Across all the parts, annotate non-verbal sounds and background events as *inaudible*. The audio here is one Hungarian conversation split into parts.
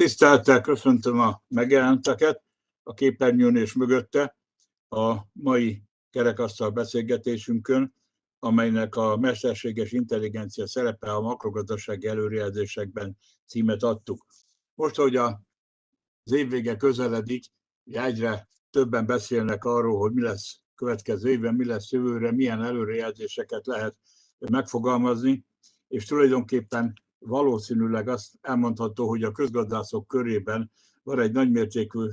Tisztelettel köszöntöm a megjelenteket a képernyőn és mögötte a mai kerekasztal beszélgetésünkön, amelynek a mesterséges intelligencia szerepe a makrogazdasági előrejelzésekben címet adtuk. Most, hogy az évvége közeledik, egyre többen beszélnek arról, hogy mi lesz következő évben, mi lesz jövőre, milyen előrejelzéseket lehet megfogalmazni, és tulajdonképpen valószínűleg azt elmondható, hogy a közgazdászok körében van egy nagymértékű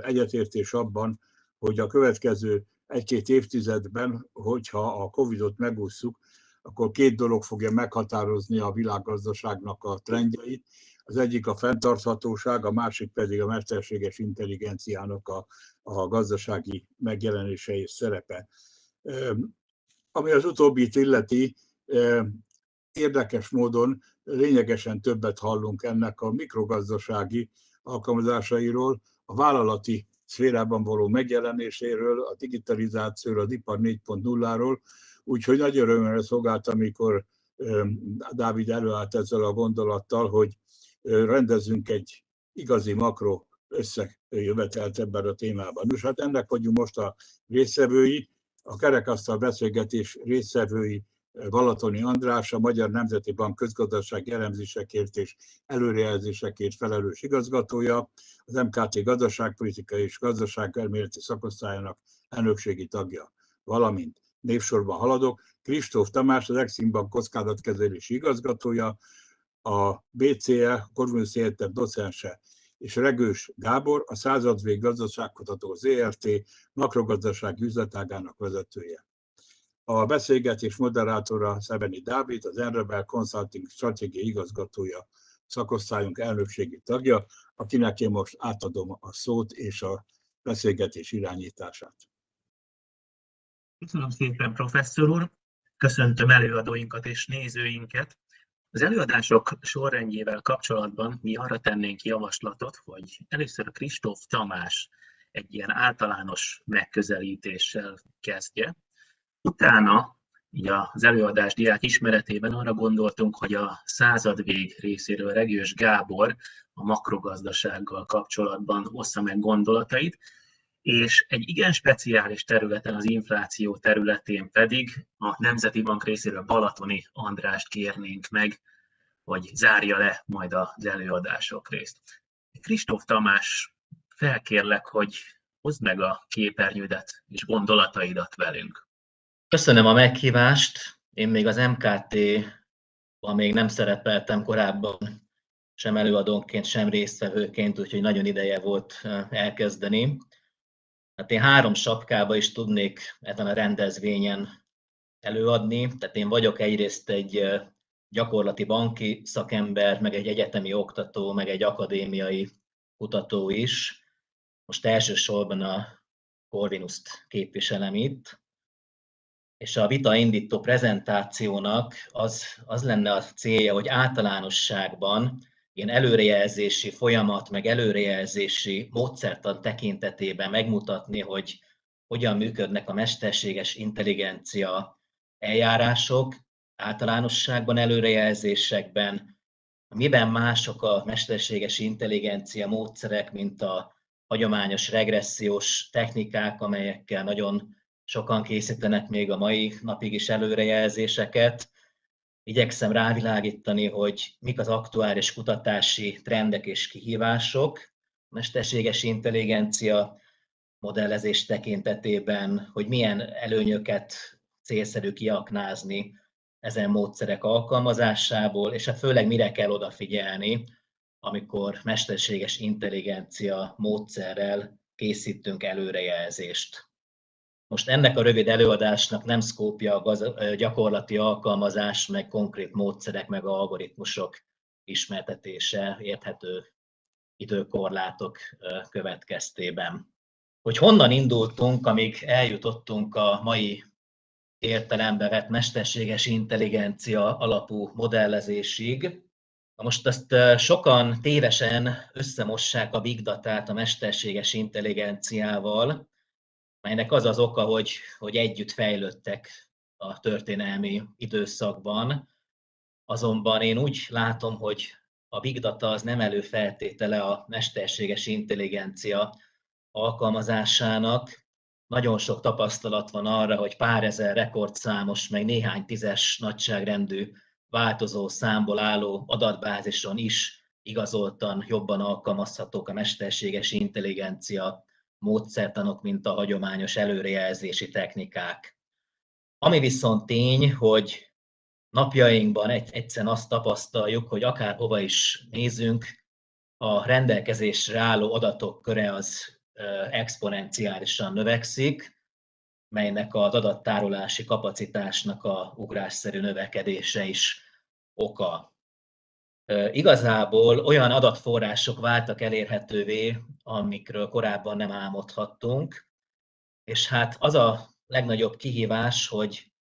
egyetértés abban, hogy a következő egy-két évtizedben, hogyha a Covid-ot megúszuk, akkor két dolog fogja meghatározni a világgazdaságnak a trendjeit. Az egyik a fenntarthatóság, a másik pedig a mesterséges intelligenciának a, a gazdasági megjelenése és szerepe. Ami az utóbbit illeti, érdekes módon lényegesen többet hallunk ennek a mikrogazdasági alkalmazásairól, a vállalati szférában való megjelenéséről, a digitalizációról, az ipar 4.0-ról, úgyhogy nagy örömmel szolgált, amikor Dávid előállt ezzel a gondolattal, hogy rendezzünk egy igazi makro összejövetelt ebben a témában. Nos, hát ennek vagyunk most a résztvevői, a kerekasztal beszélgetés résztvevői Balatoni András, a Magyar Nemzeti Bank közgazdasági elemzésekért és előrejelzésekért felelős igazgatója, az MKT gazdaságpolitika és gazdaságelméleti szakosztályának elnökségi tagja, valamint névsorban haladok, Kristóf Tamás, az Exim Bank kockázatkezelési igazgatója, a BCE, Corvinus Egyetem docense, és Regős Gábor, a századvég gazdaságkutató ZRT makrogazdasági üzletágának vezetője. A beszélgetés moderátora Szebeni Dávid, az Enrebel Consulting stratégiai igazgatója, szakosztályunk elnökségi tagja, akinek én most átadom a szót és a beszélgetés irányítását. Köszönöm szépen, professzor úr! Köszöntöm előadóinkat és nézőinket! Az előadások sorrendjével kapcsolatban mi arra tennénk javaslatot, hogy először Kristóf Tamás egy ilyen általános megközelítéssel kezdje, Utána, így az előadás diák ismeretében arra gondoltunk, hogy a századvég részéről Regős Gábor a makrogazdasággal kapcsolatban ossza meg gondolatait, és egy igen speciális területen, az infláció területén pedig a Nemzeti Bank részéről Balatoni Andrást kérnénk meg, hogy zárja le majd az előadások részt. Kristóf Tamás, felkérlek, hogy hozd meg a képernyődet és gondolataidat velünk. Köszönöm a meghívást. Én még az MKT-ban még nem szerepeltem korábban, sem előadónként, sem résztvevőként, úgyhogy nagyon ideje volt elkezdeni. Hát én három sapkába is tudnék ezen a rendezvényen előadni. Tehát én vagyok egyrészt egy gyakorlati banki szakember, meg egy egyetemi oktató, meg egy akadémiai kutató is. Most elsősorban a Corvinust képviselem itt és a vita indító prezentációnak az, az lenne a célja, hogy általánosságban ilyen előrejelzési folyamat, meg előrejelzési módszertan tekintetében megmutatni, hogy hogyan működnek a mesterséges intelligencia eljárások, általánosságban előrejelzésekben, miben mások a mesterséges intelligencia módszerek, mint a hagyományos regressziós technikák, amelyekkel nagyon sokan készítenek még a mai napig is előrejelzéseket. Igyekszem rávilágítani, hogy mik az aktuális kutatási trendek és kihívások, mesterséges intelligencia modellezés tekintetében, hogy milyen előnyöket célszerű kiaknázni ezen módszerek alkalmazásából, és a hát főleg mire kell odafigyelni, amikor mesterséges intelligencia módszerrel készítünk előrejelzést. Most ennek a rövid előadásnak nem szkópja a gyakorlati alkalmazás, meg konkrét módszerek, meg algoritmusok ismertetése érthető időkorlátok következtében. Hogy honnan indultunk, amíg eljutottunk a mai értelembe vett mesterséges intelligencia alapú modellezésig. Most ezt sokan tévesen összemossák a big datát a mesterséges intelligenciával, melynek az az oka, hogy, hogy együtt fejlődtek a történelmi időszakban. Azonban én úgy látom, hogy a big data az nem előfeltétele a mesterséges intelligencia alkalmazásának. Nagyon sok tapasztalat van arra, hogy pár ezer rekordszámos, meg néhány tízes nagyságrendű változó számból álló adatbázison is igazoltan jobban alkalmazhatók a mesterséges intelligencia módszertanok, mint a hagyományos előrejelzési technikák. Ami viszont tény, hogy napjainkban egyszerűen azt tapasztaljuk, hogy akárhova is nézünk, a rendelkezésre álló adatok köre az exponenciálisan növekszik, melynek az adattárolási kapacitásnak a ugrásszerű növekedése is oka. Igazából olyan adatforrások váltak elérhetővé, amikről korábban nem álmodhattunk, és hát az a legnagyobb kihívás, hogy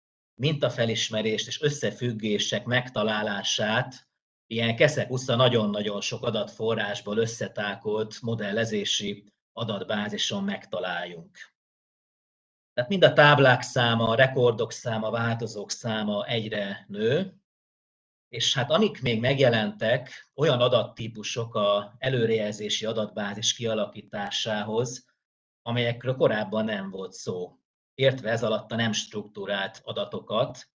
mintafelismerést és összefüggések megtalálását ilyen keszek nagyon-nagyon sok adatforrásból összetákolt modellezési adatbázison megtaláljunk. Tehát mind a táblák száma, a rekordok száma, változók száma egyre nő, és hát amik még megjelentek, olyan adattípusok a előrejelzési adatbázis kialakításához, amelyekről korábban nem volt szó. Értve ez alatt a nem struktúrált adatokat,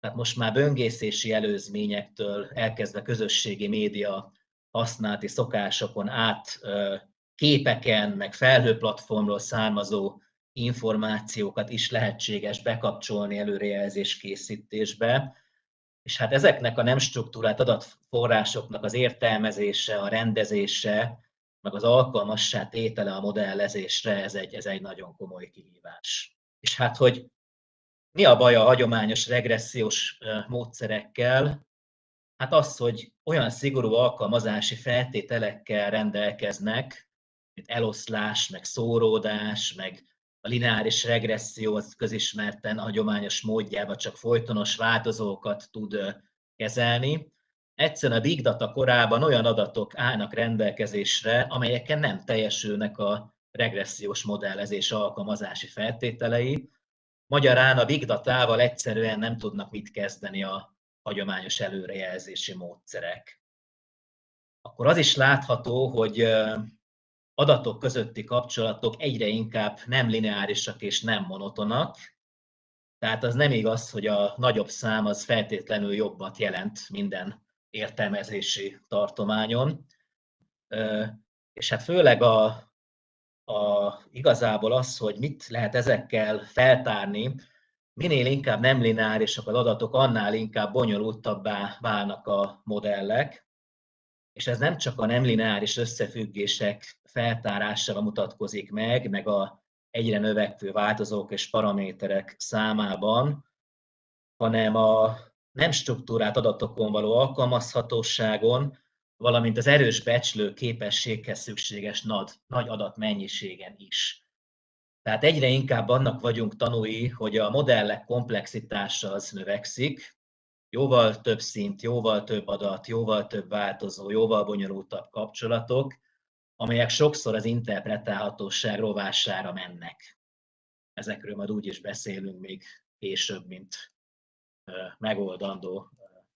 tehát most már böngészési előzményektől elkezdve közösségi média használati szokásokon át képeken, meg felhőplatformról származó információkat is lehetséges bekapcsolni előrejelzés készítésbe, és hát ezeknek a nem struktúrált adatforrásoknak az értelmezése, a rendezése, meg az alkalmassá tétele a modellezésre, ez egy, ez egy nagyon komoly kihívás. És hát, hogy mi a baj a hagyományos regressziós módszerekkel? Hát az, hogy olyan szigorú alkalmazási feltételekkel rendelkeznek, mint eloszlás, meg szóródás, meg a lineáris regresszió az közismerten hagyományos módjában csak folytonos változókat tud kezelni. Egyszerűen a big data korában olyan adatok állnak rendelkezésre, amelyeken nem teljesülnek a regressziós modellezés alkalmazási feltételei. Magyarán a big datával egyszerűen nem tudnak mit kezdeni a hagyományos előrejelzési módszerek. Akkor az is látható, hogy adatok közötti kapcsolatok egyre inkább nem lineárisak és nem monotonak, tehát az nem igaz, hogy a nagyobb szám az feltétlenül jobbat jelent minden értelmezési tartományon. És hát főleg a, a, igazából az, hogy mit lehet ezekkel feltárni, minél inkább nem lineárisak az adatok, annál inkább bonyolultabbá válnak a modellek, és ez nem csak a nem lineáris összefüggések feltárásával mutatkozik meg, meg a egyre növekvő változók és paraméterek számában, hanem a nem struktúrált adatokon való alkalmazhatóságon, valamint az erős becslő képességhez szükséges nagy, nagy adatmennyiségen is. Tehát egyre inkább annak vagyunk tanúi, hogy a modellek komplexitása az növekszik, jóval több szint, jóval több adat, jóval több változó, jóval bonyolultabb kapcsolatok, amelyek sokszor az interpretálhatóság rovására mennek. Ezekről majd úgy is beszélünk még később, mint megoldandó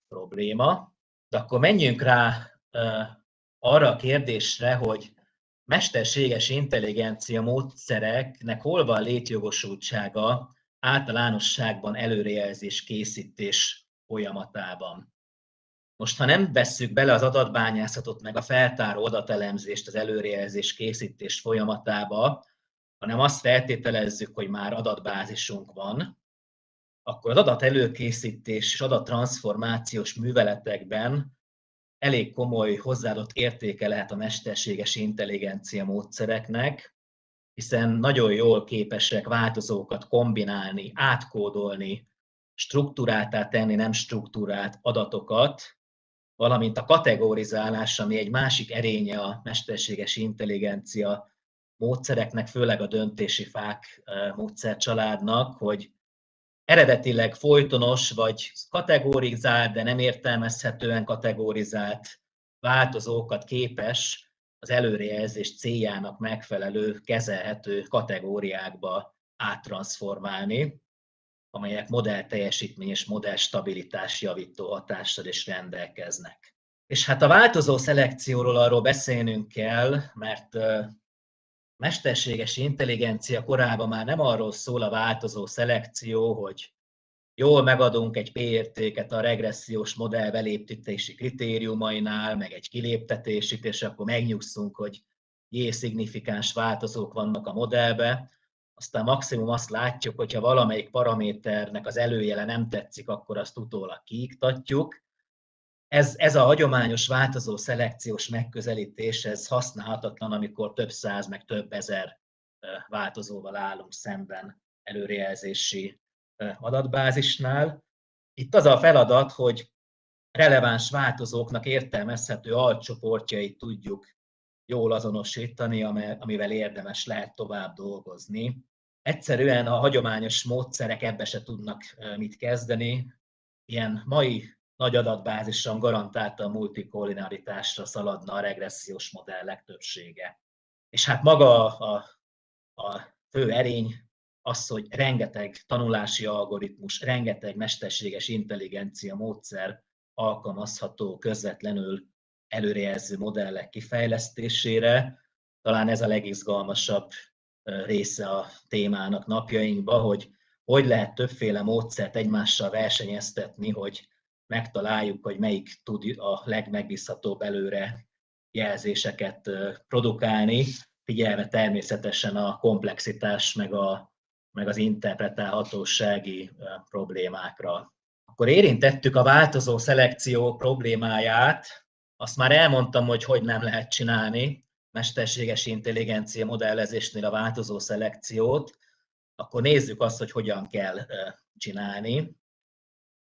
probléma. De akkor menjünk rá arra a kérdésre, hogy mesterséges intelligencia módszereknek hol van létjogosultsága általánosságban előrejelzés készítés folyamatában. Most, ha nem vesszük bele az adatbányászatot, meg a feltáró adatelemzést az előrejelzés készítés folyamatába, hanem azt feltételezzük, hogy már adatbázisunk van, akkor az adat előkészítés és adattranszformációs műveletekben elég komoly hozzáadott értéke lehet a mesterséges intelligencia módszereknek, hiszen nagyon jól képesek változókat kombinálni, átkódolni, struktúráltá tenni nem struktúrált adatokat, valamint a kategorizálás, ami egy másik erénye a mesterséges intelligencia módszereknek, főleg a döntési fák módszercsaládnak, hogy eredetileg folytonos vagy kategorizált, de nem értelmezhetően kategorizált változókat képes az előrejelzés céljának megfelelő, kezelhető kategóriákba áttranszformálni, amelyek modell teljesítmény és modell stabilitás javító hatással is rendelkeznek. És hát a változó szelekcióról arról beszélnünk kell, mert mesterséges intelligencia korában már nem arról szól a változó szelekció, hogy jól megadunk egy P-értéket a regressziós modell beléptetési kritériumainál, meg egy kiléptetését, és akkor megnyugszunk, hogy J-szignifikáns változók vannak a modellbe, aztán maximum azt látjuk, hogyha valamelyik paraméternek az előjele nem tetszik, akkor azt utólag kiiktatjuk. Ez, ez a hagyományos változó szelekciós megközelítés, ez használhatatlan, amikor több száz, meg több ezer változóval állunk szemben előrejelzési adatbázisnál. Itt az a feladat, hogy releváns változóknak értelmezhető alcsoportjait tudjuk jól azonosítani, amivel érdemes lehet tovább dolgozni. Egyszerűen a hagyományos módszerek ebbe se tudnak mit kezdeni. Ilyen mai nagy adatbázison garantálta a multikollinearitásra szaladna a regressziós modellek többsége. És hát maga a, a fő erény az, hogy rengeteg tanulási algoritmus, rengeteg mesterséges intelligencia módszer alkalmazható közvetlenül előrejelző modellek kifejlesztésére. Talán ez a legizgalmasabb része a témának napjainkban, hogy hogy lehet többféle módszert egymással versenyeztetni, hogy megtaláljuk, hogy melyik tud a legmegbízhatóbb előre jelzéseket produkálni, figyelve természetesen a komplexitás meg, a, meg az interpretálhatósági problémákra. Akkor érintettük a változó szelekció problémáját, azt már elmondtam, hogy hogy nem lehet csinálni mesterséges intelligencia modellezésnél a változó szelekciót, akkor nézzük azt, hogy hogyan kell csinálni.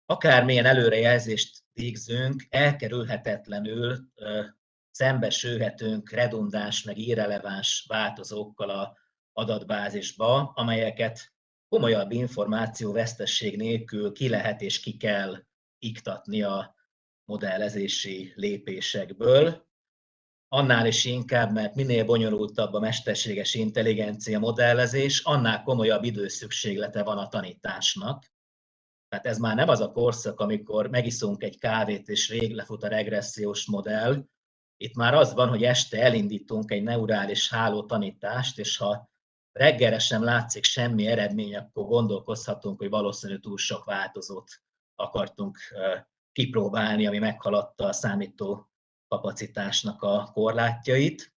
Akármilyen előrejelzést végzünk, elkerülhetetlenül szembesülhetünk redundáns meg irreleváns változókkal a adatbázisba, amelyeket komolyabb információvesztesség nélkül ki lehet és ki kell iktatni a modellezési lépésekből, annál is inkább, mert minél bonyolultabb a mesterséges intelligencia modellezés, annál komolyabb időszükséglete van a tanításnak. Tehát ez már nem az a korszak, amikor megiszunk egy kávét, és rég lefut a regressziós modell. Itt már az van, hogy este elindítunk egy neurális háló tanítást, és ha reggelre sem látszik semmi eredmény, akkor gondolkozhatunk, hogy valószínű túl sok változót akartunk kipróbálni, ami meghaladta a számító kapacitásnak a korlátjait.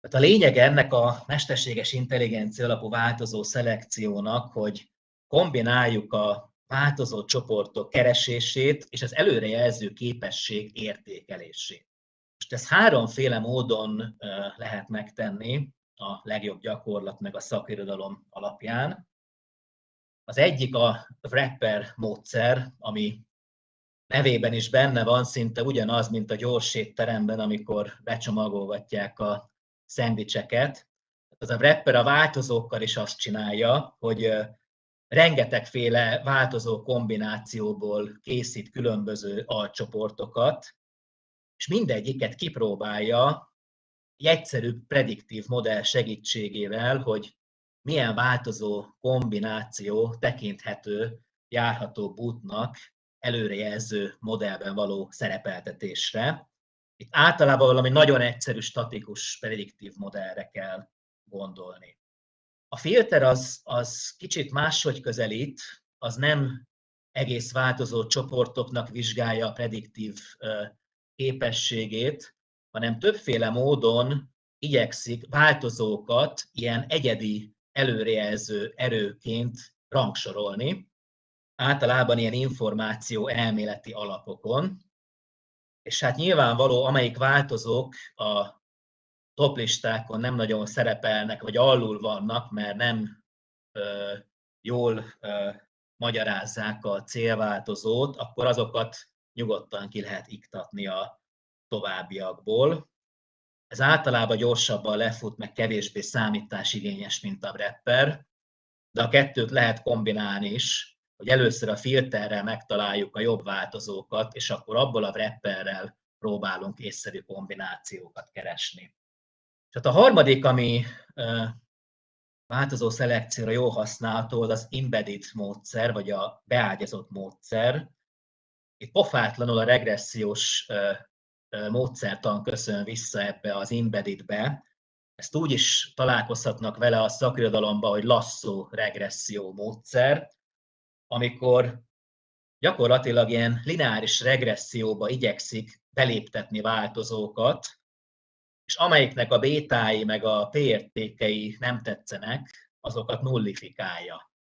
Tehát a lényeg ennek a mesterséges intelligencia alapú változó szelekciónak, hogy kombináljuk a változó csoportok keresését és az előrejelző képesség értékelését. Most ezt háromféle módon lehet megtenni a legjobb gyakorlat meg a szakirodalom alapján. Az egyik a wrapper módszer, ami nevében is benne van, szinte ugyanaz, mint a gyors étteremben, amikor becsomagolgatják a szendvicseket. Az a wrapper a változókkal is azt csinálja, hogy rengetegféle változó kombinációból készít különböző alcsoportokat, és mindegyiket kipróbálja egy egyszerű prediktív modell segítségével, hogy milyen változó kombináció tekinthető járható útnak előrejelző modellben való szerepeltetésre. Itt általában valami nagyon egyszerű, statikus, prediktív modellre kell gondolni. A filter az, az kicsit máshogy közelít, az nem egész változó csoportoknak vizsgálja a prediktív képességét, hanem többféle módon igyekszik változókat ilyen egyedi előrejelző erőként rangsorolni általában ilyen információ elméleti alapokon, és hát nyilvánvaló, amelyik változók a toplistákon nem nagyon szerepelnek, vagy alul vannak, mert nem ö, jól ö, magyarázzák a célváltozót, akkor azokat nyugodtan ki lehet iktatni a továbbiakból. Ez általában gyorsabban lefut, meg kevésbé számításigényes, mint a rapper, de a kettőt lehet kombinálni is, hogy először a filterrel megtaláljuk a jobb változókat, és akkor abból a wrapperrel próbálunk észszerű kombinációkat keresni. Tehát a harmadik, ami változó szelekcióra jó használható, az az embedded módszer, vagy a beágyazott módszer. itt pofátlanul a regressziós módszertan köszön vissza ebbe az embeddedbe. Ezt úgy is találkozhatnak vele a szakirodalomban, hogy lasszó regresszió módszer, amikor gyakorlatilag ilyen lineáris regresszióba igyekszik beléptetni változókat, és amelyiknek a bétái meg a p értékei nem tetszenek, azokat nullifikálja.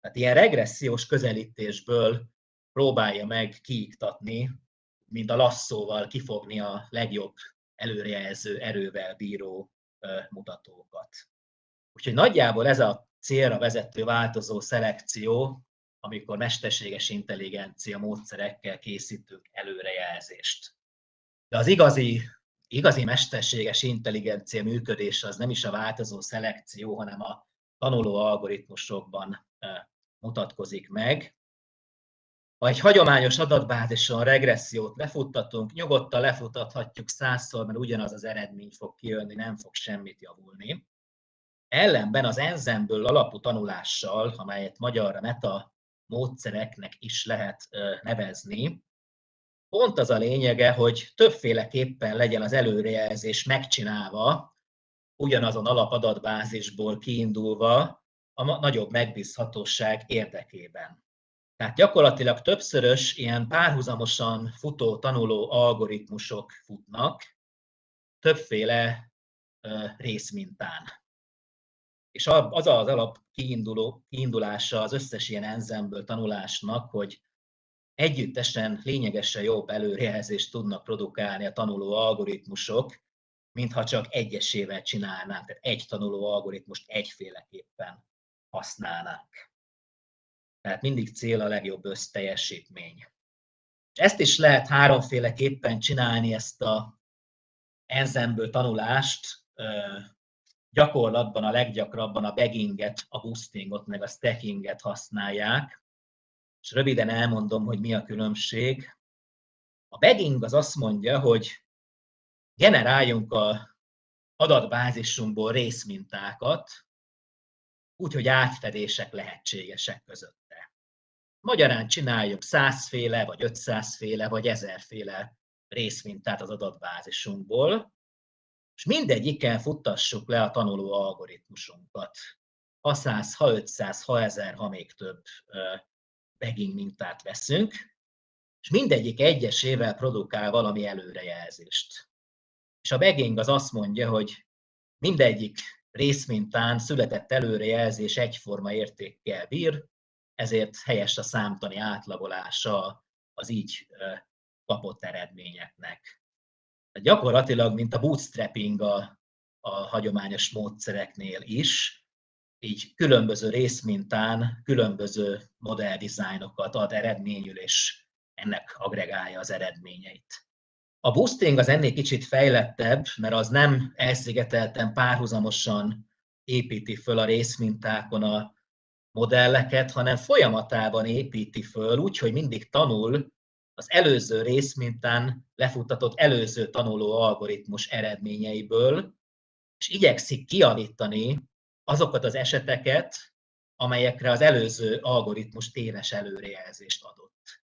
Tehát ilyen regressziós közelítésből próbálja meg kiiktatni, mint a lasszóval kifogni a legjobb előrejelző erővel bíró mutatókat. Úgyhogy nagyjából ez a célra vezető változó szelekció, amikor mesterséges intelligencia módszerekkel készítünk előrejelzést. De az igazi, igazi mesterséges intelligencia működése az nem is a változó szelekció, hanem a tanuló algoritmusokban mutatkozik meg. Ha egy hagyományos adatbázison regressziót lefuttatunk, nyugodtan lefutathatjuk százszor, mert ugyanaz az eredmény fog kijönni, nem fog semmit javulni. Ellenben az enzemből alapú tanulással, amelyet magyarra meta módszereknek is lehet nevezni, pont az a lényege, hogy többféleképpen legyen az előrejelzés megcsinálva, ugyanazon alapadatbázisból kiindulva, a nagyobb megbízhatóság érdekében. Tehát gyakorlatilag többszörös ilyen párhuzamosan futó tanuló algoritmusok futnak, többféle részmintán. És az az alap kiinduló, kiindulása az összes ilyen enzemből tanulásnak, hogy együttesen lényegesen jobb előrejelzést tudnak produkálni a tanuló algoritmusok, mintha csak egyesével csinálnánk, tehát egy tanuló algoritmust egyféleképpen használnánk. Tehát mindig cél a legjobb összteljesítmény. Ezt is lehet háromféleképpen csinálni, ezt a enzemből tanulást, gyakorlatban a leggyakrabban a bagginget, a boostingot, meg a stackinget használják, és röviden elmondom, hogy mi a különbség. A bagging az azt mondja, hogy generáljunk a adatbázisunkból részmintákat, úgyhogy átfedések lehetségesek közötte. Magyarán csináljuk százféle, vagy ötszázféle, vagy ezerféle részmintát az adatbázisunkból, és mindegyikkel futtassuk le a tanuló algoritmusunkat. Ha 100, ha 500, ha 1000, ha még több bagging mintát veszünk, és mindegyik egyesével produkál valami előrejelzést. És a bagging az azt mondja, hogy mindegyik részmintán született előrejelzés egyforma értékkel bír, ezért helyes a számtani átlagolása az így kapott eredményeknek. Gyakorlatilag, mint a bootstrapping a, a hagyományos módszereknél is, így különböző részmintán különböző modelldizájnokat ad eredményül, és ennek agregálja az eredményeit. A boosting az ennél kicsit fejlettebb, mert az nem elszigetelten párhuzamosan építi föl a részmintákon a modelleket, hanem folyamatában építi föl, úgyhogy mindig tanul az előző részmintán lefuttatott előző tanuló algoritmus eredményeiből, és igyekszik kiavítani azokat az eseteket, amelyekre az előző algoritmus téves előrejelzést adott.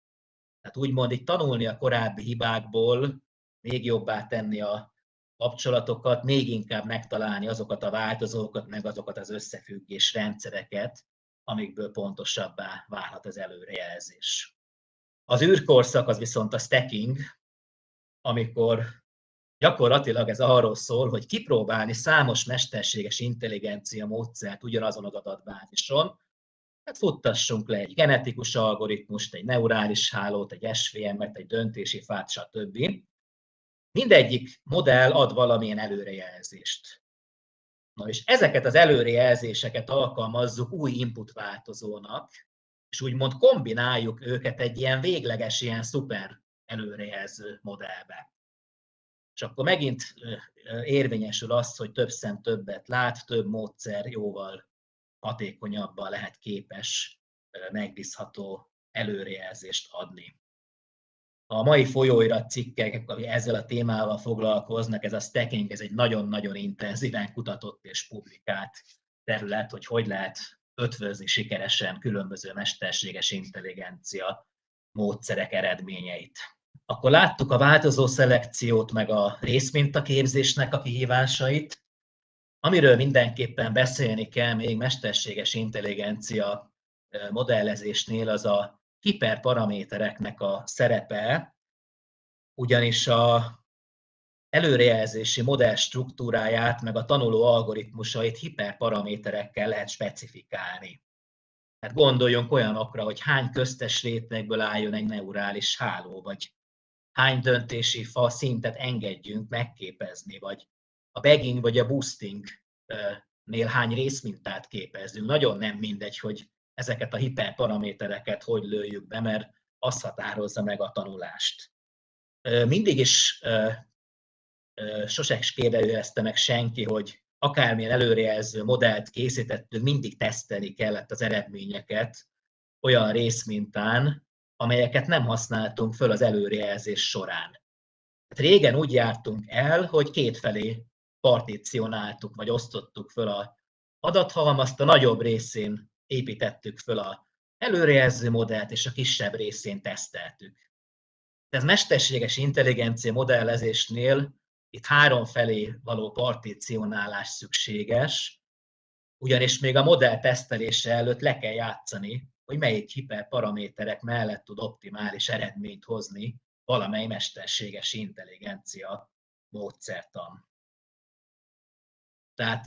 Tehát úgymond itt tanulni a korábbi hibákból, még jobbá tenni a kapcsolatokat, még inkább megtalálni azokat a változókat, meg azokat az összefüggés rendszereket, amikből pontosabbá válhat az előrejelzés. Az űrkorszak az viszont a stacking, amikor gyakorlatilag ez arról szól, hogy kipróbálni számos mesterséges intelligencia módszert ugyanazon az adatbázison, hát futtassunk le egy genetikus algoritmust, egy neurális hálót, egy SVM-et, egy döntési fát, stb. Mindegyik modell ad valamilyen előrejelzést. Na és ezeket az előrejelzéseket alkalmazzuk új input változónak, és úgymond kombináljuk őket egy ilyen végleges, ilyen szuper előrejelző modellbe. És akkor megint érvényesül az, hogy több szem többet lát, több módszer jóval hatékonyabban lehet képes megbízható előrejelzést adni. A mai folyóirat cikkek, ami ezzel a témával foglalkoznak, ez a stacking, ez egy nagyon-nagyon intenzíven kutatott és publikált terület, hogy hogy lehet ötvözni sikeresen különböző mesterséges intelligencia módszerek eredményeit. Akkor láttuk a változó szelekciót, meg a részmintaképzésnek a kihívásait, amiről mindenképpen beszélni kell még mesterséges intelligencia modellezésnél, az a hiperparamétereknek a szerepe, ugyanis a előrejelzési modell struktúráját, meg a tanuló algoritmusait hiperparaméterekkel lehet specifikálni. Hát gondoljunk olyanokra, hogy hány köztes rétegből álljon egy neurális háló, vagy hány döntési fa szintet engedjünk megképezni, vagy a bagging vagy a boosting nél hány részmintát képezünk. Nagyon nem mindegy, hogy ezeket a hiperparamétereket hogy lőjük be, mert az határozza meg a tanulást. Mindig is sosem kérdezte meg senki, hogy akármilyen előrejelző modellt készítettünk, mindig tesztelni kellett az eredményeket olyan részmintán, amelyeket nem használtunk föl az előrejelzés során. Hát régen úgy jártunk el, hogy kétfelé particionáltuk, vagy osztottuk föl a adathalmazt, a nagyobb részén építettük föl a előrejelző modellt, és a kisebb részén teszteltük. Ez mesterséges intelligencia modellezésnél itt három felé való particionálás szükséges, ugyanis még a modell tesztelése előtt le kell játszani, hogy melyik hiperparaméterek mellett tud optimális eredményt hozni valamely mesterséges intelligencia módszertan. Tehát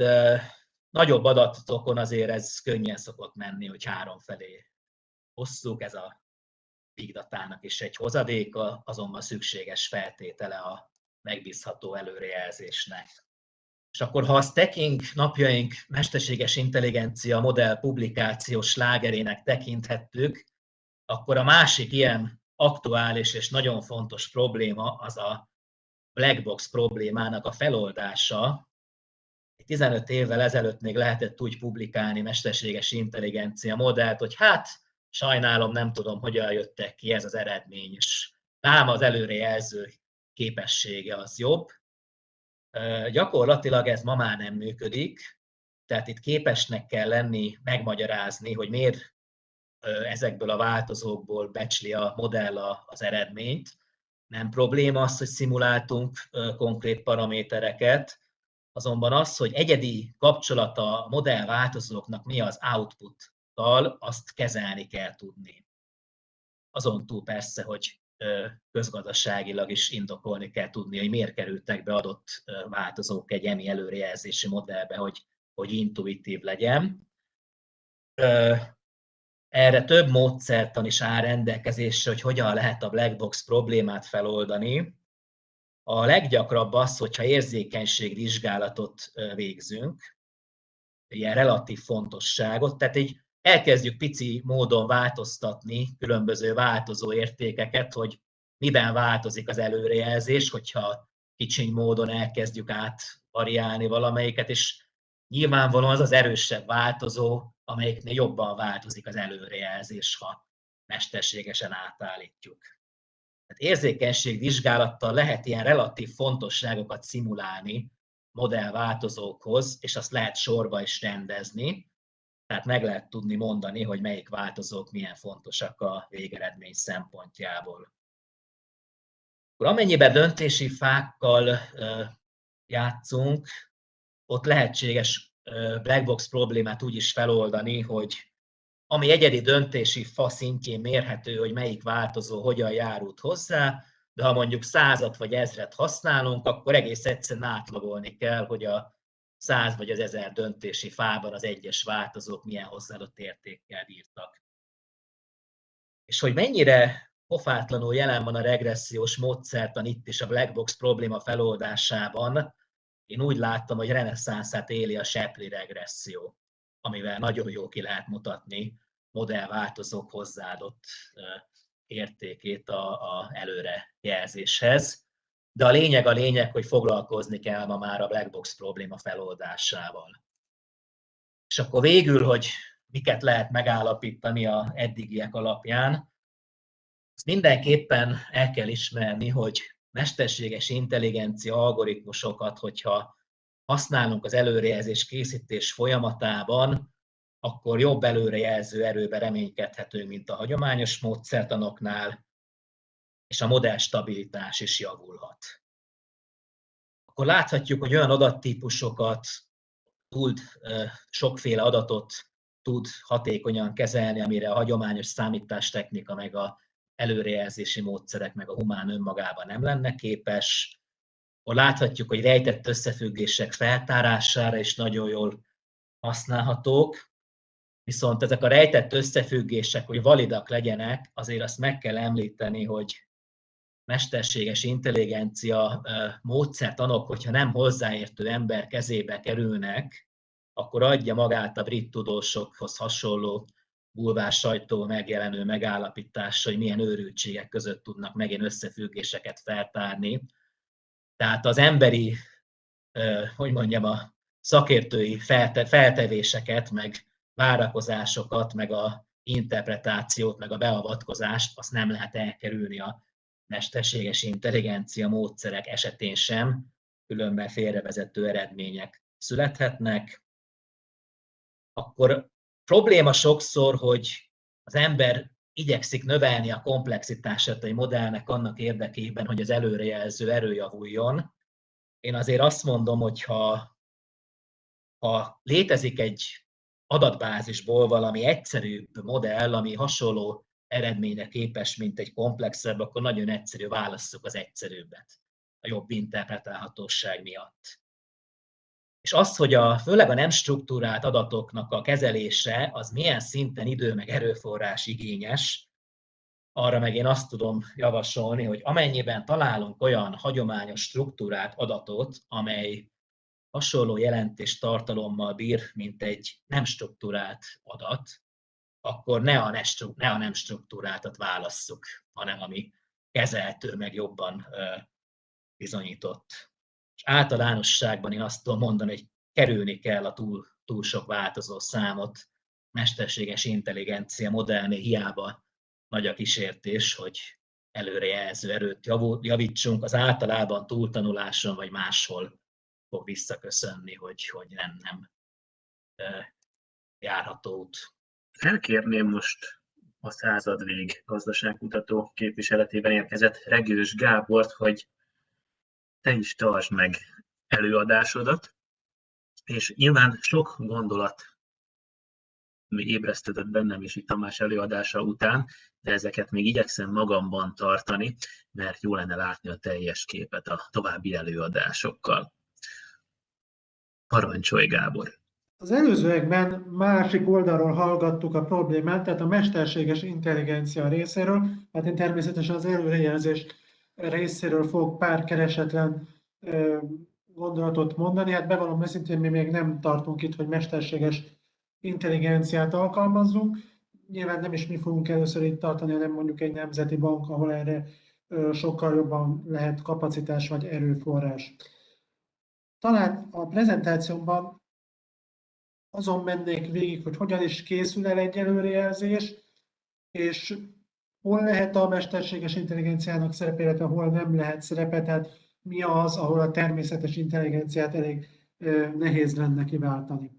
nagyobb adatokon azért ez könnyen szokott menni, hogy három felé hosszuk, ez a big data-nak is egy hozadéka, azonban szükséges feltétele a megbízható előrejelzésnek. És akkor, ha a stacking napjaink mesterséges intelligencia modell publikációs slágerének tekinthettük, akkor a másik ilyen aktuális és nagyon fontos probléma az a black box problémának a feloldása. 15 évvel ezelőtt még lehetett úgy publikálni mesterséges intelligencia modellt, hogy hát sajnálom, nem tudom, hogyan jöttek ki ez az eredmény, és ám az előrejelző képessége az jobb. Gyakorlatilag ez ma már nem működik, tehát itt képesnek kell lenni megmagyarázni, hogy miért ezekből a változókból becsli a modell az eredményt. Nem probléma az, hogy szimuláltunk konkrét paramétereket, azonban az, hogy egyedi kapcsolata a modell változóknak mi az output-tal, azt kezelni kell tudni. Azon túl persze, hogy közgazdaságilag is indokolni kell tudni, hogy miért kerültek be adott változók egy EMI előrejelzési modellbe, hogy, hogy intuitív legyen. Erre több módszertan is áll rendelkezésre, hogy hogyan lehet a black box problémát feloldani. A leggyakrabb az, hogyha érzékenységvizsgálatot végzünk, ilyen relatív fontosságot, tehát egy elkezdjük pici módon változtatni különböző változó értékeket, hogy miben változik az előrejelzés, hogyha kicsiny módon elkezdjük átvariálni valamelyiket, és nyilvánvalóan az az erősebb változó, amelyiknél jobban változik az előrejelzés, ha mesterségesen átállítjuk. Tehát érzékenység vizsgálattal lehet ilyen relatív fontosságokat szimulálni modellváltozókhoz, és azt lehet sorba is rendezni, tehát meg lehet tudni mondani, hogy melyik változók milyen fontosak a végeredmény szempontjából. Amennyiben döntési fákkal játszunk, ott lehetséges blackbox problémát úgy is feloldani, hogy ami egyedi döntési fa szintjén mérhető, hogy melyik változó hogyan járult hozzá, de ha mondjuk százat vagy ezret használunk, akkor egész egyszerűen átlagolni kell, hogy a száz vagy az ezer döntési fában az egyes változók milyen hozzáadott értékkel bírtak. És hogy mennyire pofátlanul jelen van a regressziós módszertan itt is a black box probléma feloldásában, én úgy láttam, hogy reneszánszát éli a Shapley regresszió, amivel nagyon jó ki lehet mutatni modellváltozók hozzáadott értékét a, a előrejelzéshez. De a lényeg a lényeg, hogy foglalkozni kell ma már a black box probléma feloldásával. És akkor végül, hogy miket lehet megállapítani a eddigiek alapján, azt mindenképpen el kell ismerni, hogy mesterséges intelligencia algoritmusokat, hogyha használunk az előrejelzés készítés folyamatában, akkor jobb előrejelző erőbe reménykedhető, mint a hagyományos módszertanoknál, és a modell stabilitás is javulhat. Akkor láthatjuk, hogy olyan adattípusokat tud, sokféle adatot tud hatékonyan kezelni, amire a hagyományos számítástechnika, meg a előrejelzési módszerek, meg a humán önmagában nem lenne képes. Akkor láthatjuk, hogy rejtett összefüggések feltárására is nagyon jól használhatók, viszont ezek a rejtett összefüggések, hogy validak legyenek, azért azt meg kell említeni, hogy mesterséges intelligencia módszertanok, hogyha nem hozzáértő ember kezébe kerülnek, akkor adja magát a brit tudósokhoz hasonló bulvár sajtó megjelenő megállapítása, hogy milyen őrültségek között tudnak megint összefüggéseket feltárni. Tehát az emberi, hogy mondjam, a szakértői feltevéseket, meg várakozásokat, meg a interpretációt, meg a beavatkozást, azt nem lehet elkerülni a mesterséges intelligencia módszerek esetén sem, különben félrevezető eredmények születhetnek. Akkor probléma sokszor, hogy az ember igyekszik növelni a komplexitását egy modellnek annak érdekében, hogy az előrejelző erő javuljon. Én azért azt mondom, hogy ha, ha létezik egy adatbázisból valami egyszerűbb modell, ami hasonló eredményre képes, mint egy komplexebb, akkor nagyon egyszerű, válasszuk az egyszerűbbet a jobb interpretálhatóság miatt. És az, hogy a, főleg a nem struktúrált adatoknak a kezelése, az milyen szinten idő meg erőforrás igényes, arra meg én azt tudom javasolni, hogy amennyiben találunk olyan hagyományos struktúrált adatot, amely hasonló jelentés tartalommal bír, mint egy nem struktúrált adat, akkor ne a, ne, ne a nem struktúráltat válasszuk, hanem ami kezeltő, meg jobban bizonyított. És általánosságban én azt tudom mondani, hogy kerülni kell a túl, túl sok változó számot, mesterséges intelligencia modellnél hiába nagy a kísértés, hogy előrejelző erőt javítsunk, az általában túltanuláson vagy máshol fog visszaköszönni, hogy, hogy nem, nem járható út. Felkérném most a századvég gazdaságkutató képviseletében érkezett Regős Gábort, hogy te is tartsd meg előadásodat, és nyilván sok gondolat ébresztődött bennem is itt Tamás előadása után, de ezeket még igyekszem magamban tartani, mert jó lenne látni a teljes képet a további előadásokkal. Parancsolj, Gábor! Az előzőekben másik oldalról hallgattuk a problémát, tehát a mesterséges intelligencia részéről, hát én természetesen az előrejelzés részéről fogok pár keresetlen gondolatot mondani. Hát bevallom őszintén, mi még nem tartunk itt, hogy mesterséges intelligenciát alkalmazzunk. Nyilván nem is mi fogunk először itt tartani, hanem mondjuk egy nemzeti bank, ahol erre sokkal jobban lehet kapacitás vagy erőforrás. Talán a prezentációmban azon mennék végig, hogy hogyan is készül el egy előrejelzés, és hol lehet a mesterséges intelligenciának szerepe, illetve hol nem lehet szerepe, tehát mi az, ahol a természetes intelligenciát elég nehéz lenne kiváltani.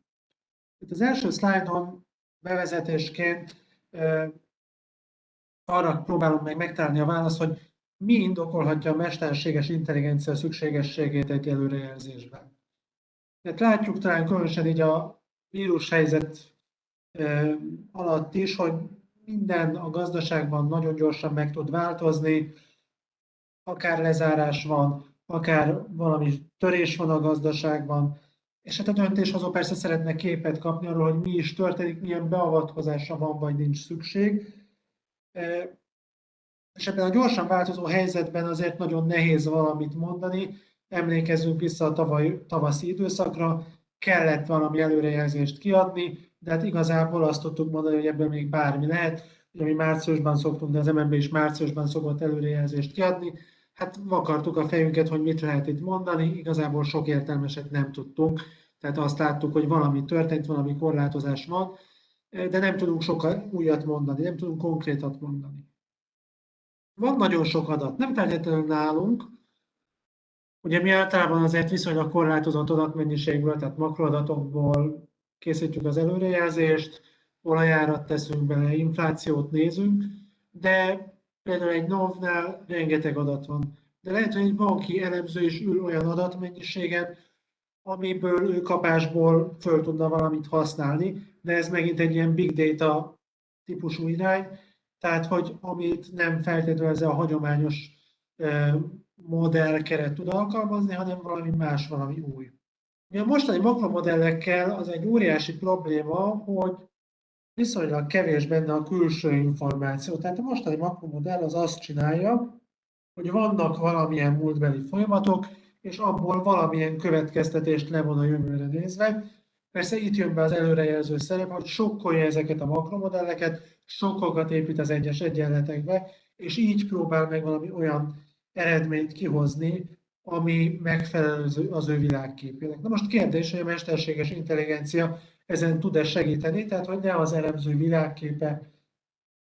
Itt az első szlájdon bevezetésként arra próbálom meg megtalálni a választ, hogy mi indokolhatja a mesterséges intelligencia szükségességét egy előrejelzésben. Tehát látjuk talán különösen így a vírushelyzet alatt is, hogy minden a gazdaságban nagyon gyorsan meg tud változni, akár lezárás van, akár valami törés van a gazdaságban, és hát a döntéshozó persze szeretne képet kapni arról, hogy mi is történik, milyen beavatkozásra van vagy nincs szükség. És ebben a gyorsan változó helyzetben azért nagyon nehéz valamit mondani. Emlékezzünk vissza a tavaly, tavaszi időszakra, kellett valami előrejelzést kiadni, de hát igazából azt tudtuk mondani, hogy ebben még bármi lehet. Ugye mi márciusban szoktunk, de az MNB is márciusban szokott előrejelzést kiadni. Hát vakartuk a fejünket, hogy mit lehet itt mondani, igazából sok értelmeset nem tudtunk. Tehát azt láttuk, hogy valami történt, valami korlátozás van, de nem tudunk sokkal újat mondani, nem tudunk konkrétat mondani. Van nagyon sok adat, nem feltétlenül nálunk, Ugye mi általában azért viszonylag korlátozott adatmennyiségből, tehát makroadatokból készítjük az előrejelzést, olajárat teszünk bele, inflációt nézünk, de például egy NOV-nál rengeteg adat van. De lehet, hogy egy banki elemző is ül olyan adatmennyiséget, amiből ő kapásból föl tudna valamit használni, de ez megint egy ilyen big data típusú irány, tehát hogy amit nem feltétlenül ez a hagyományos modell keret tud alkalmazni, hanem valami más, valami új. A mostani makromodellekkel az egy óriási probléma, hogy viszonylag kevés benne a külső információ. Tehát a mostani makromodell az azt csinálja, hogy vannak valamilyen múltbeli folyamatok, és abból valamilyen következtetést levon a jövőre nézve. Persze itt jön be az előrejelző szerep, hogy sokkolja ezeket a makromodelleket, sokkokat épít az egyes egyenletekbe, és így próbál meg valami olyan eredményt kihozni, ami megfelelő az ő világképének. Na most kérdés, hogy a mesterséges intelligencia ezen tud-e segíteni, tehát hogy ne az elemző világképe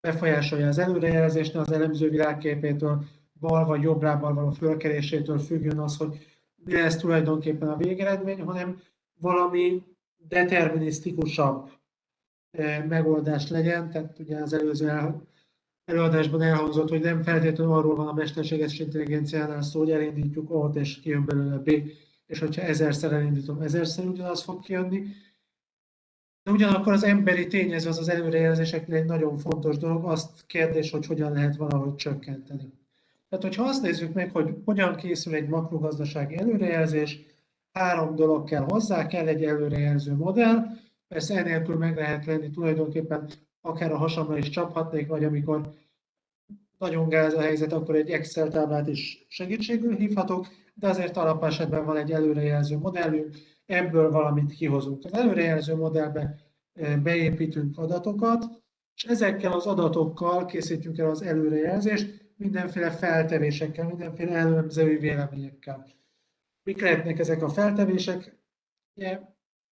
befolyásolja az előrejelzést, ne az elemző világképétől bal vagy jobb lábbal való fölkerésétől függjön az, hogy mi lesz tulajdonképpen a végeredmény, hanem valami determinisztikusabb eh, megoldás legyen, tehát ugye az előző előadásban elhangzott, hogy nem feltétlenül arról van a mesterséges intelligenciánál szó, hogy elindítjuk A-t és kijön belőle B, és hogyha ezerszer elindítom, ezerszer ugyanaz fog kijönni. De ugyanakkor az emberi tényező az az előrejelzéseknél egy nagyon fontos dolog, azt kérdés, hogy hogyan lehet valahogy csökkenteni. Tehát, hogyha azt nézzük meg, hogy hogyan készül egy makrogazdasági előrejelzés, három dolog kell hozzá, kell egy előrejelző modell, persze enélkül meg lehet lenni tulajdonképpen akár a hasamra is csaphatnék, vagy amikor nagyon gáz a helyzet, akkor egy Excel táblát is segítségül hívhatok, de azért alapesetben van egy előrejelző modellünk, ebből valamit kihozunk. Az előrejelző modellbe eh, beépítünk adatokat, és ezekkel az adatokkal készítjük el az előrejelzést, mindenféle feltevésekkel, mindenféle előmzői véleményekkel. Mik lehetnek ezek a feltevések? Ugye,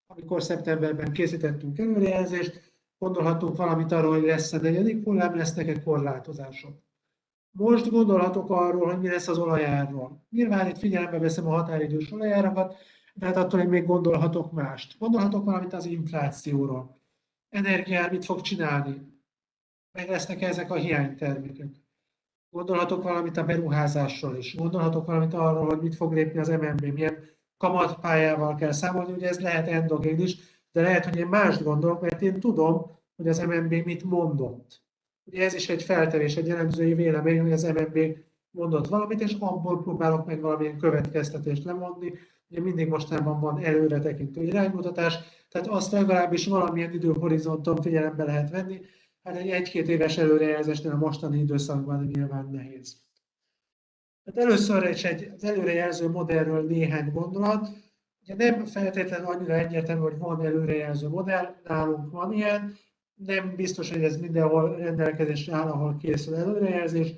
amikor szeptemberben készítettünk előrejelzést, gondolhatunk valamit arról, hogy lesz-e negyedik hullám, lesznek-e korlátozások. Most gondolhatok arról, hogy mi lesz az olajárról. Nyilván itt figyelembe veszem a határidős olajárakat, de hát attól én még gondolhatok mást. Gondolhatok valamit az inflációról. Energiár mit fog csinálni? Meg lesznek ezek a hiánytermékek? Gondolhatok valamit a beruházásról is. Gondolhatok valamit arról, hogy mit fog lépni az MNB, milyen kamatpályával kell számolni. Ugye ez lehet endogén is, de lehet, hogy én mást gondolok, mert én tudom, hogy az MNB mit mondott. Ugye ez is egy feltevés, egy jellemzői vélemény, hogy az MNB mondott valamit, és abból próbálok meg valamilyen következtetést lemondni. Ugye mindig mostanában van előretekintő iránymutatás, tehát azt legalábbis valamilyen időhorizonton figyelembe lehet venni, hát egy egy-két éves előrejelzésnél a mostani időszakban nyilván nehéz. Hát először is egy, az előrejelző modellről néhány gondolat. Ugye nem feltétlenül annyira egyértelmű, hogy van előrejelző modell, nálunk van ilyen, nem biztos, hogy ez mindenhol rendelkezésre áll, ahol készül előrejelzés,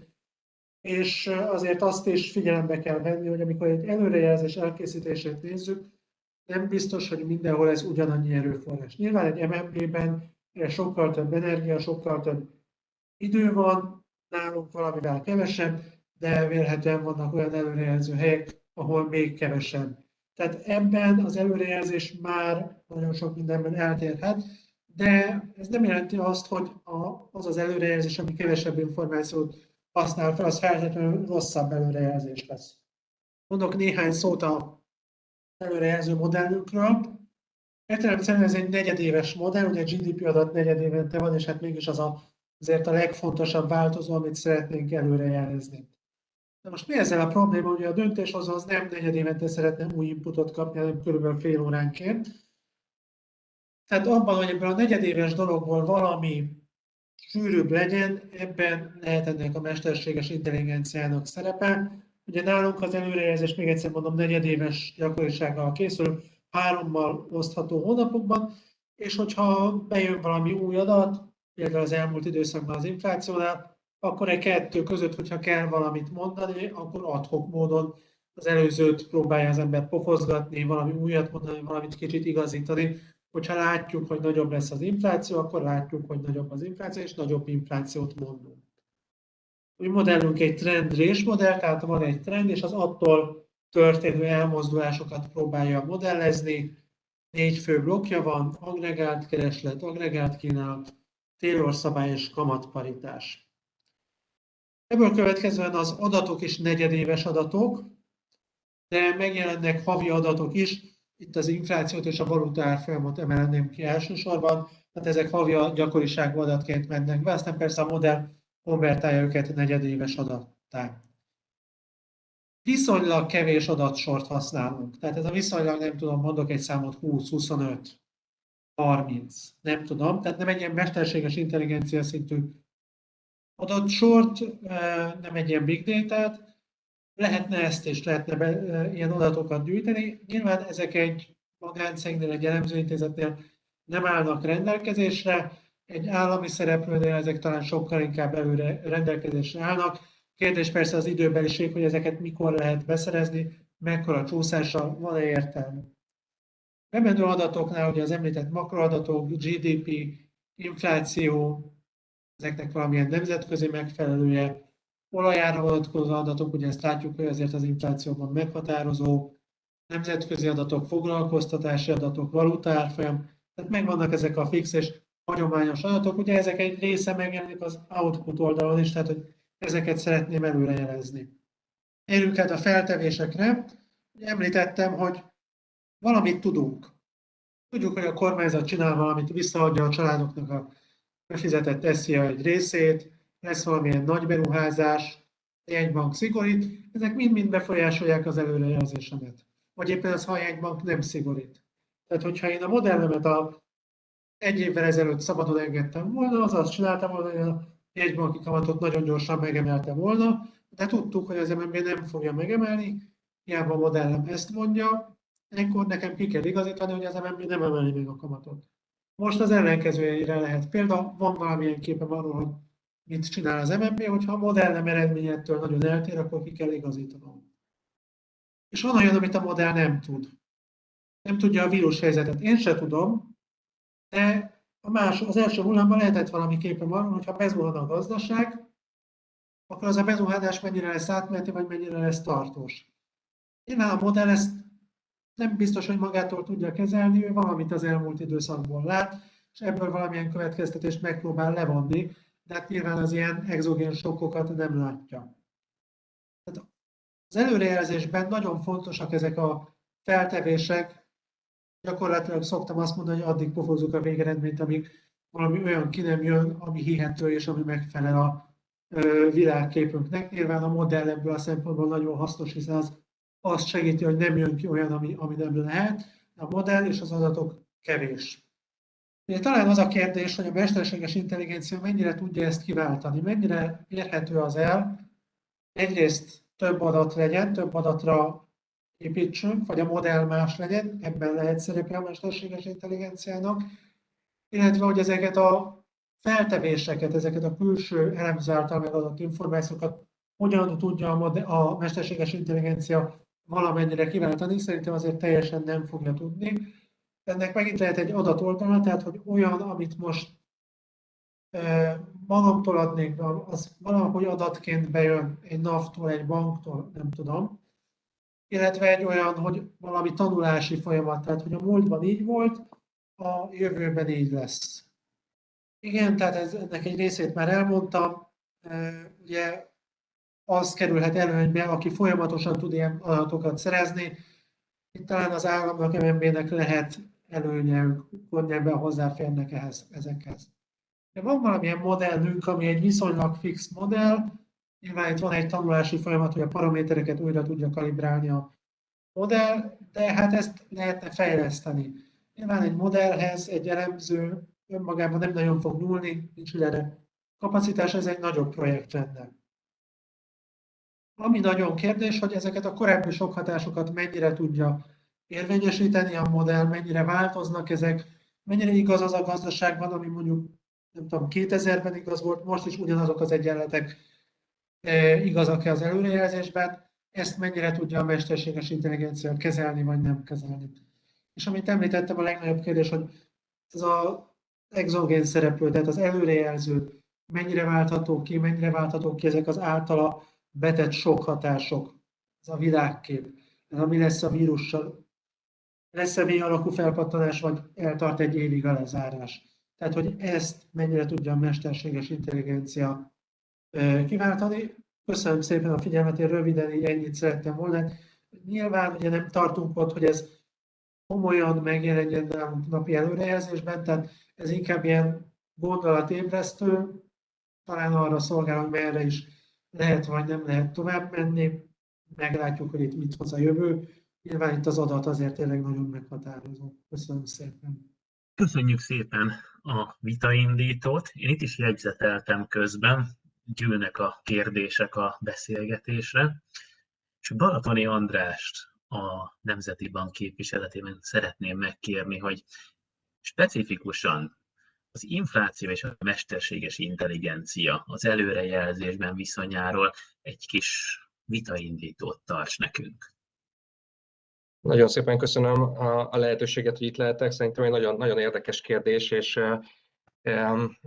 és azért azt is figyelembe kell venni, hogy amikor egy előrejelzés elkészítését nézzük, nem biztos, hogy mindenhol ez ugyanannyi erőforrás. Nyilván egy MMB-ben sokkal több energia, sokkal több idő van, nálunk valamivel kevesebb, de vélhetően vannak olyan előrejelző helyek, ahol még kevesebb. Tehát ebben az előrejelzés már nagyon sok mindenben eltérhet, de ez nem jelenti azt, hogy az az előrejelzés, ami kevesebb információt használ fel, az feltétlenül rosszabb előrejelzés lesz. Mondok néhány szót a előrejelző modellünkről. Értelemszerűen ez egy negyedéves modell, ugye a GDP adat negyedévente van, és hát mégis az a, azért a legfontosabb változó, amit szeretnénk előrejelezni. De most mi ezzel a probléma, hogy a döntéshozó az nem negyedévente szeretne új inputot kapni, hanem körülbelül fél óránként. Tehát abban, hogy ebből a negyedéves dologból valami sűrűbb legyen, ebben lehet ennek a mesterséges intelligenciának szerepe. Ugye nálunk az előrejelzés, még egyszer mondom, negyedéves gyakorisággal készül, hárommal osztható hónapokban, és hogyha bejön valami új adat, például az elmúlt időszakban az inflációnál, akkor egy kettő között, hogyha kell valamit mondani, akkor adhok módon az előzőt próbálja az ember pofozgatni, valami újat mondani, valamit kicsit igazítani. Hogyha látjuk, hogy nagyobb lesz az infláció, akkor látjuk, hogy nagyobb az infláció, és nagyobb inflációt mondunk. Mi modellünk egy trend modell, tehát van egy trend, és az attól történő elmozdulásokat próbálja modellezni, négy fő blokkja van, agregált kereslet, agregált kínálat, Taylor szabály és kamatparitás. Ebből következően az adatok is negyedéves adatok, de megjelennek havi adatok is, itt az inflációt és a valutárfolyamot emelném ki elsősorban, tehát ezek havi gyakoriságú adatként mennek be, aztán persze a modell konvertálja őket negyedéves adattá. Viszonylag kevés adatsort használunk. Tehát ez a viszonylag, nem tudom, mondok egy számot, 20, 25, 30, nem tudom. Tehát nem egy ilyen mesterséges intelligencia szintű adatsort, nem egy ilyen big data lehetne ezt és lehetne be, ilyen adatokat gyűjteni. Nyilván ezek egy magáncégnél, egy elemzőintézetnél nem állnak rendelkezésre, egy állami szereplőnél ezek talán sokkal inkább előre rendelkezésre állnak. Kérdés persze az időbeliség, hogy ezeket mikor lehet beszerezni, mekkora csúszással van-e értelme. Bemenő adatoknál ugye az említett makroadatok, GDP, infláció, ezeknek valamilyen nemzetközi megfelelője, olajára vonatkozó adatok, ugye ezt látjuk, hogy azért az inflációban meghatározó, nemzetközi adatok, foglalkoztatási adatok, valutárfolyam, tehát megvannak ezek a fix és hagyományos adatok, ugye ezek egy része megjelenik az output oldalon is, tehát hogy ezeket szeretném előrejelezni. Érünk át a feltevésekre. Említettem, hogy valamit tudunk. Tudjuk, hogy a kormányzat csinál valamit, visszaadja a családoknak a befizetett SZIA egy részét, lesz valamilyen nagy beruházás, jegybank szigorít, ezek mind-mind befolyásolják az előrejelzésemet. Vagy éppen az, ha a jegybank nem szigorít. Tehát, hogyha én a modellemet a egy évvel ezelőtt szabadon engedtem volna, az azt csináltam volna, hogy a jegybanki kamatot nagyon gyorsan megemelte volna, de tudtuk, hogy az MNB nem fogja megemelni, hiába a modellem ezt mondja, ekkor nekem ki kell igazítani, hogy az MNB nem emeli meg a kamatot. Most az ellenkezőjére lehet példa, van valamilyen képem arról, hogy mit csinál az MNB, hogyha a modell nem eredményettől nagyon eltér, akkor ki kell igazítanom. És van olyan, amit a modell nem tud. Nem tudja a vírus helyzetet. Én se tudom, de a más, az első hullámban lehetett valami képen arról, hogyha bezuhan a gazdaság, akkor az a bezuhanás mennyire lesz átmeneti, vagy mennyire lesz tartós. Nyilván a modell ezt nem biztos, hogy magától tudja kezelni, ő valamit az elmúlt időszakból lát, és ebből valamilyen következtetést megpróbál levonni, de hát nyilván az ilyen exogén sokkokat nem látja. Tehát az előrejelzésben nagyon fontosak ezek a feltevések, gyakorlatilag szoktam azt mondani, hogy addig pofozunk a végeredményt, amíg valami olyan ki nem jön, ami hihető és ami megfelel a világképünknek. Nyilván a modell ebből a szempontból nagyon hasznos, hiszen az azt segíti, hogy nem jön ki olyan, ami, ami nem lehet. A modell és az adatok kevés. Ugye talán az a kérdés, hogy a mesterséges intelligencia mennyire tudja ezt kiváltani, mennyire érhető az el, egyrészt több adat legyen, több adatra építsünk, vagy a modell más legyen, ebben lehet szerepe a mesterséges intelligenciának, illetve hogy ezeket a feltevéseket, ezeket a külső elemző által megadott információkat hogyan tudja a, a mesterséges intelligencia valamennyire kiváltani, szerintem azért teljesen nem fogja tudni. Ennek megint lehet egy adatoldala, tehát hogy olyan, amit most magamtól adnék, az valahogy adatként bejön egy NAV-tól, egy banktól, nem tudom. Illetve egy olyan, hogy valami tanulási folyamat, tehát hogy a múltban így volt, a jövőben így lesz. Igen, tehát ez, ennek egy részét már elmondtam. Ugye az kerülhet előnybe, aki folyamatosan tud ilyen adatokat szerezni. Itt talán az államnak, MNB-nek lehet előnye, ők könnyebben hozzáférnek ehhez, ezekhez. De van valamilyen modellünk, ami egy viszonylag fix modell, nyilván itt van egy tanulási folyamat, hogy a paramétereket újra tudja kalibrálni a modell, de hát ezt lehetne fejleszteni. Nyilván egy modellhez egy elemző önmagában nem nagyon fog nyúlni, nincs erre kapacitás, ez egy nagyobb projekt lenne. Ami nagyon kérdés, hogy ezeket a korábbi sok hatásokat mennyire tudja érvényesíteni a modell, mennyire változnak ezek, mennyire igaz az a gazdaságban, ami mondjuk nem tudom, 2000-ben igaz volt, most is ugyanazok az egyenletek e, igazak-e az előrejelzésben, ezt mennyire tudja a mesterséges intelligencia kezelni, vagy nem kezelni. És amit említettem, a legnagyobb kérdés, hogy ez az exogén szereplő, tehát az előrejelző, mennyire váltható ki, mennyire váltható ki ezek az általa betett sok hatások, ez a világkép, ez ami lesz a vírussal, lesz-e alakú felpattanás, vagy eltart egy évig a lezárás. Tehát, hogy ezt mennyire tudja a mesterséges intelligencia kiváltani. Köszönöm szépen a figyelmet, én röviden így ennyit szerettem volna. Nyilván ugye nem tartunk ott, hogy ez komolyan megjelenjen nálunk napi előrejelzésben, tehát ez inkább ilyen gondolatébresztő, talán arra szolgál, hogy merre is lehet vagy nem lehet tovább menni, meglátjuk, hogy itt mit hoz a jövő. Nyilván itt az adat azért tényleg nagyon meghatározó. Köszönöm szépen. Köszönjük szépen a vitaindítót. Én itt is jegyzeteltem közben, gyűlnek a kérdések a beszélgetésre. És Balatoni Andrást a Nemzeti Bank képviseletében szeretném megkérni, hogy specifikusan az infláció és a mesterséges intelligencia az előrejelzésben viszonyáról egy kis vitaindítót tarts nekünk. Nagyon szépen köszönöm a, lehetőséget, hogy itt lehetek. Szerintem egy nagyon, nagyon érdekes kérdés, és,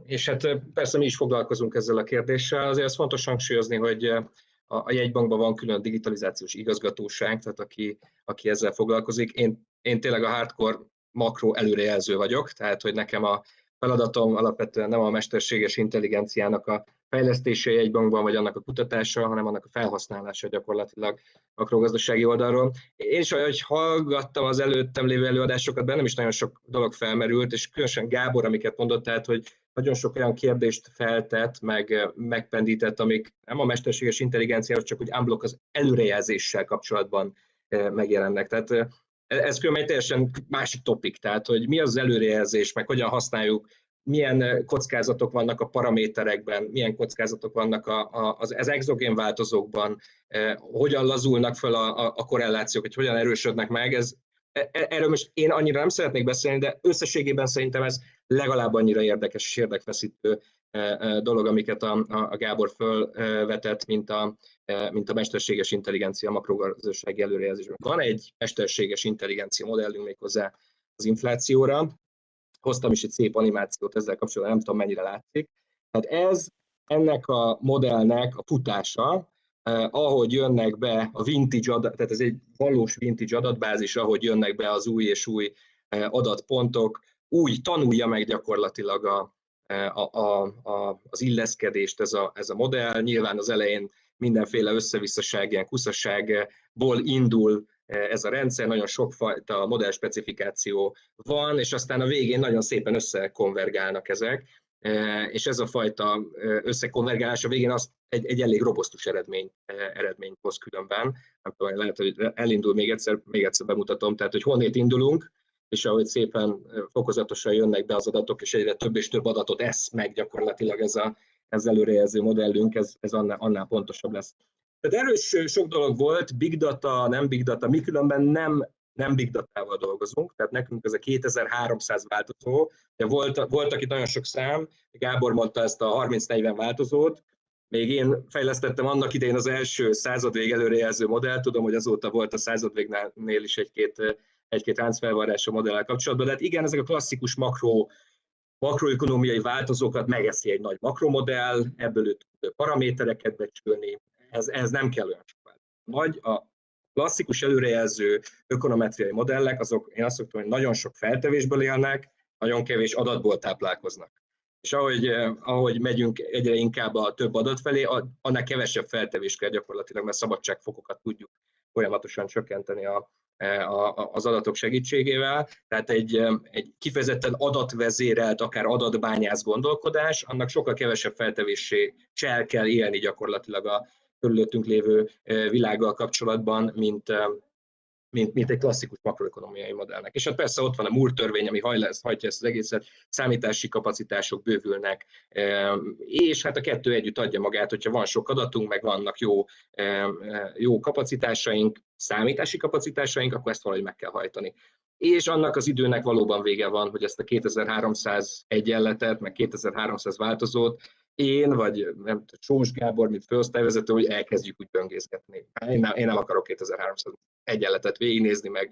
és hát persze mi is foglalkozunk ezzel a kérdéssel. Azért ez fontos hangsúlyozni, hogy a, a jegybankban van külön digitalizációs igazgatóság, tehát aki, aki ezzel foglalkozik. Én, én tényleg a hardcore makro előrejelző vagyok, tehát hogy nekem a feladatom alapvetően nem a mesterséges intelligenciának a fejlesztése egy bankban, vagy annak a kutatása, hanem annak a felhasználása gyakorlatilag makrogazdasági oldalról. Én is, ahogy hallgattam az előttem lévő előadásokat, bennem is nagyon sok dolog felmerült, és különösen Gábor, amiket mondott, tehát, hogy nagyon sok olyan kérdést feltett, meg megpendített, amik nem a mesterséges intelligenciához, csak hogy unblock az előrejelzéssel kapcsolatban eh, megjelennek. Tehát eh, ez különben egy teljesen másik topik, tehát hogy mi az előrejelzés, meg hogyan használjuk, milyen kockázatok vannak a paraméterekben, milyen kockázatok vannak a, a, az, az exogén változókban, eh, hogyan lazulnak fel a, a, a korrelációk, hogy hogyan erősödnek meg, ez, e, e, erről most én annyira nem szeretnék beszélni, de összességében szerintem ez legalább annyira érdekes és érdekfeszítő dolog, amiket a, a Gábor fölvetett, mint a, mint a mesterséges intelligencia makrogazdasági előrejelzésben. Van egy mesterséges intelligencia modellünk méghozzá az inflációra. Hoztam is egy szép animációt ezzel kapcsolatban, nem tudom mennyire látszik. Tehát ez ennek a modellnek a futása, eh, ahogy jönnek be a vintage adat, tehát ez egy valós vintage adatbázis, ahogy jönnek be az új és új adatpontok, úgy tanulja meg gyakorlatilag a, a, a, az illeszkedést ez a, ez a modell. Nyilván az elején mindenféle összevisszaság, ilyen kuszasságból indul ez a rendszer, nagyon sokfajta modell specifikáció van, és aztán a végén nagyon szépen összekonvergálnak ezek, és ez a fajta összekonvergálás a végén az egy, egy elég robosztus eredmény, eredményt hoz különben. Nem tudom, lehet, hogy elindul még egyszer, még egyszer bemutatom, tehát hogy honnét indulunk, és ahogy szépen fokozatosan jönnek be az adatok, és egyre több és több adatot esz meg gyakorlatilag ez, a, ez előrejelző modellünk, ez, ez annál, annál pontosabb lesz. Tehát erős sok dolog volt, big data, nem big data, mi különben nem, nem big data-val dolgozunk, tehát nekünk ez a 2300 változó, de volt, voltak itt nagyon sok szám, Gábor mondta ezt a 30-40 változót, még én fejlesztettem annak idején az első századvég előrejelző modellt, tudom, hogy azóta volt a századvégnél is egy-két egy-két ráncfelvarrás a modellel kapcsolatban. De hát igen, ezek a klasszikus makro, makroökonomiai változókat megeszi egy nagy makromodell, ebből tud paramétereket becsülni, ez, ez nem kell olyan sok Vagy a klasszikus előrejelző ökonometriai modellek, azok én azt szoktam, hogy nagyon sok feltevésből élnek, nagyon kevés adatból táplálkoznak. És ahogy, ahogy megyünk egyre inkább a több adat felé, annál kevesebb feltevés kell gyakorlatilag, mert szabadságfokokat tudjuk folyamatosan csökkenteni a, E, az adatok segítségével, tehát egy, egy kifejezetten adatvezérelt, akár adatbányász gondolkodás, annak sokkal kevesebb feltevéssel kell élni gyakorlatilag a körülöttünk lévő e, világgal kapcsolatban, mint, mint, mint egy klasszikus makroekonomiai modellnek. És hát persze ott van a Moore törvény, ami hajtja ezt az egészet, számítási kapacitások bővülnek, és hát a kettő együtt adja magát, hogyha van sok adatunk, meg vannak jó, jó kapacitásaink, számítási kapacitásaink, akkor ezt valahogy meg kell hajtani. És annak az időnek valóban vége van, hogy ezt a 2300 egyenletet, meg 2300 változót én, vagy nem Sós Gábor, mint főosztályvezető, hogy elkezdjük úgy böngészgetni. Én nem, én nem akarok 2300 egyenletet végignézni, meg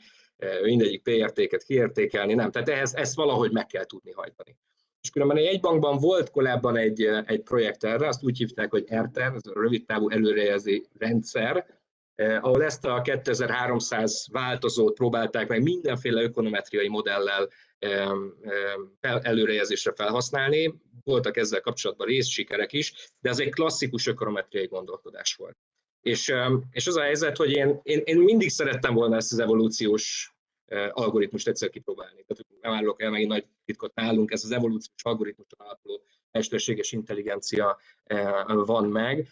mindegyik P-értéket kiértékelni, nem. Tehát ehhez, ezt valahogy meg kell tudni hajtani. És különben egy bankban volt korábban egy, egy projekt erre, azt úgy hívták, hogy RTER, ez a rövid távú előrejelző rendszer, eh, ahol ezt a 2300 változót próbálták meg mindenféle ökonometriai modellel eh, eh, előrejelzésre felhasználni. Voltak ezzel kapcsolatban részsikerek is, de ez egy klasszikus ökonometriai gondolkodás volt. És, és az a helyzet, hogy én, én, én mindig szerettem volna ezt az evolúciós algoritmust egyszer kipróbálni. Tehát nem állok el megint nagy titkot nálunk, ez az evolúciós algoritmuson alapuló mesterséges intelligencia van meg,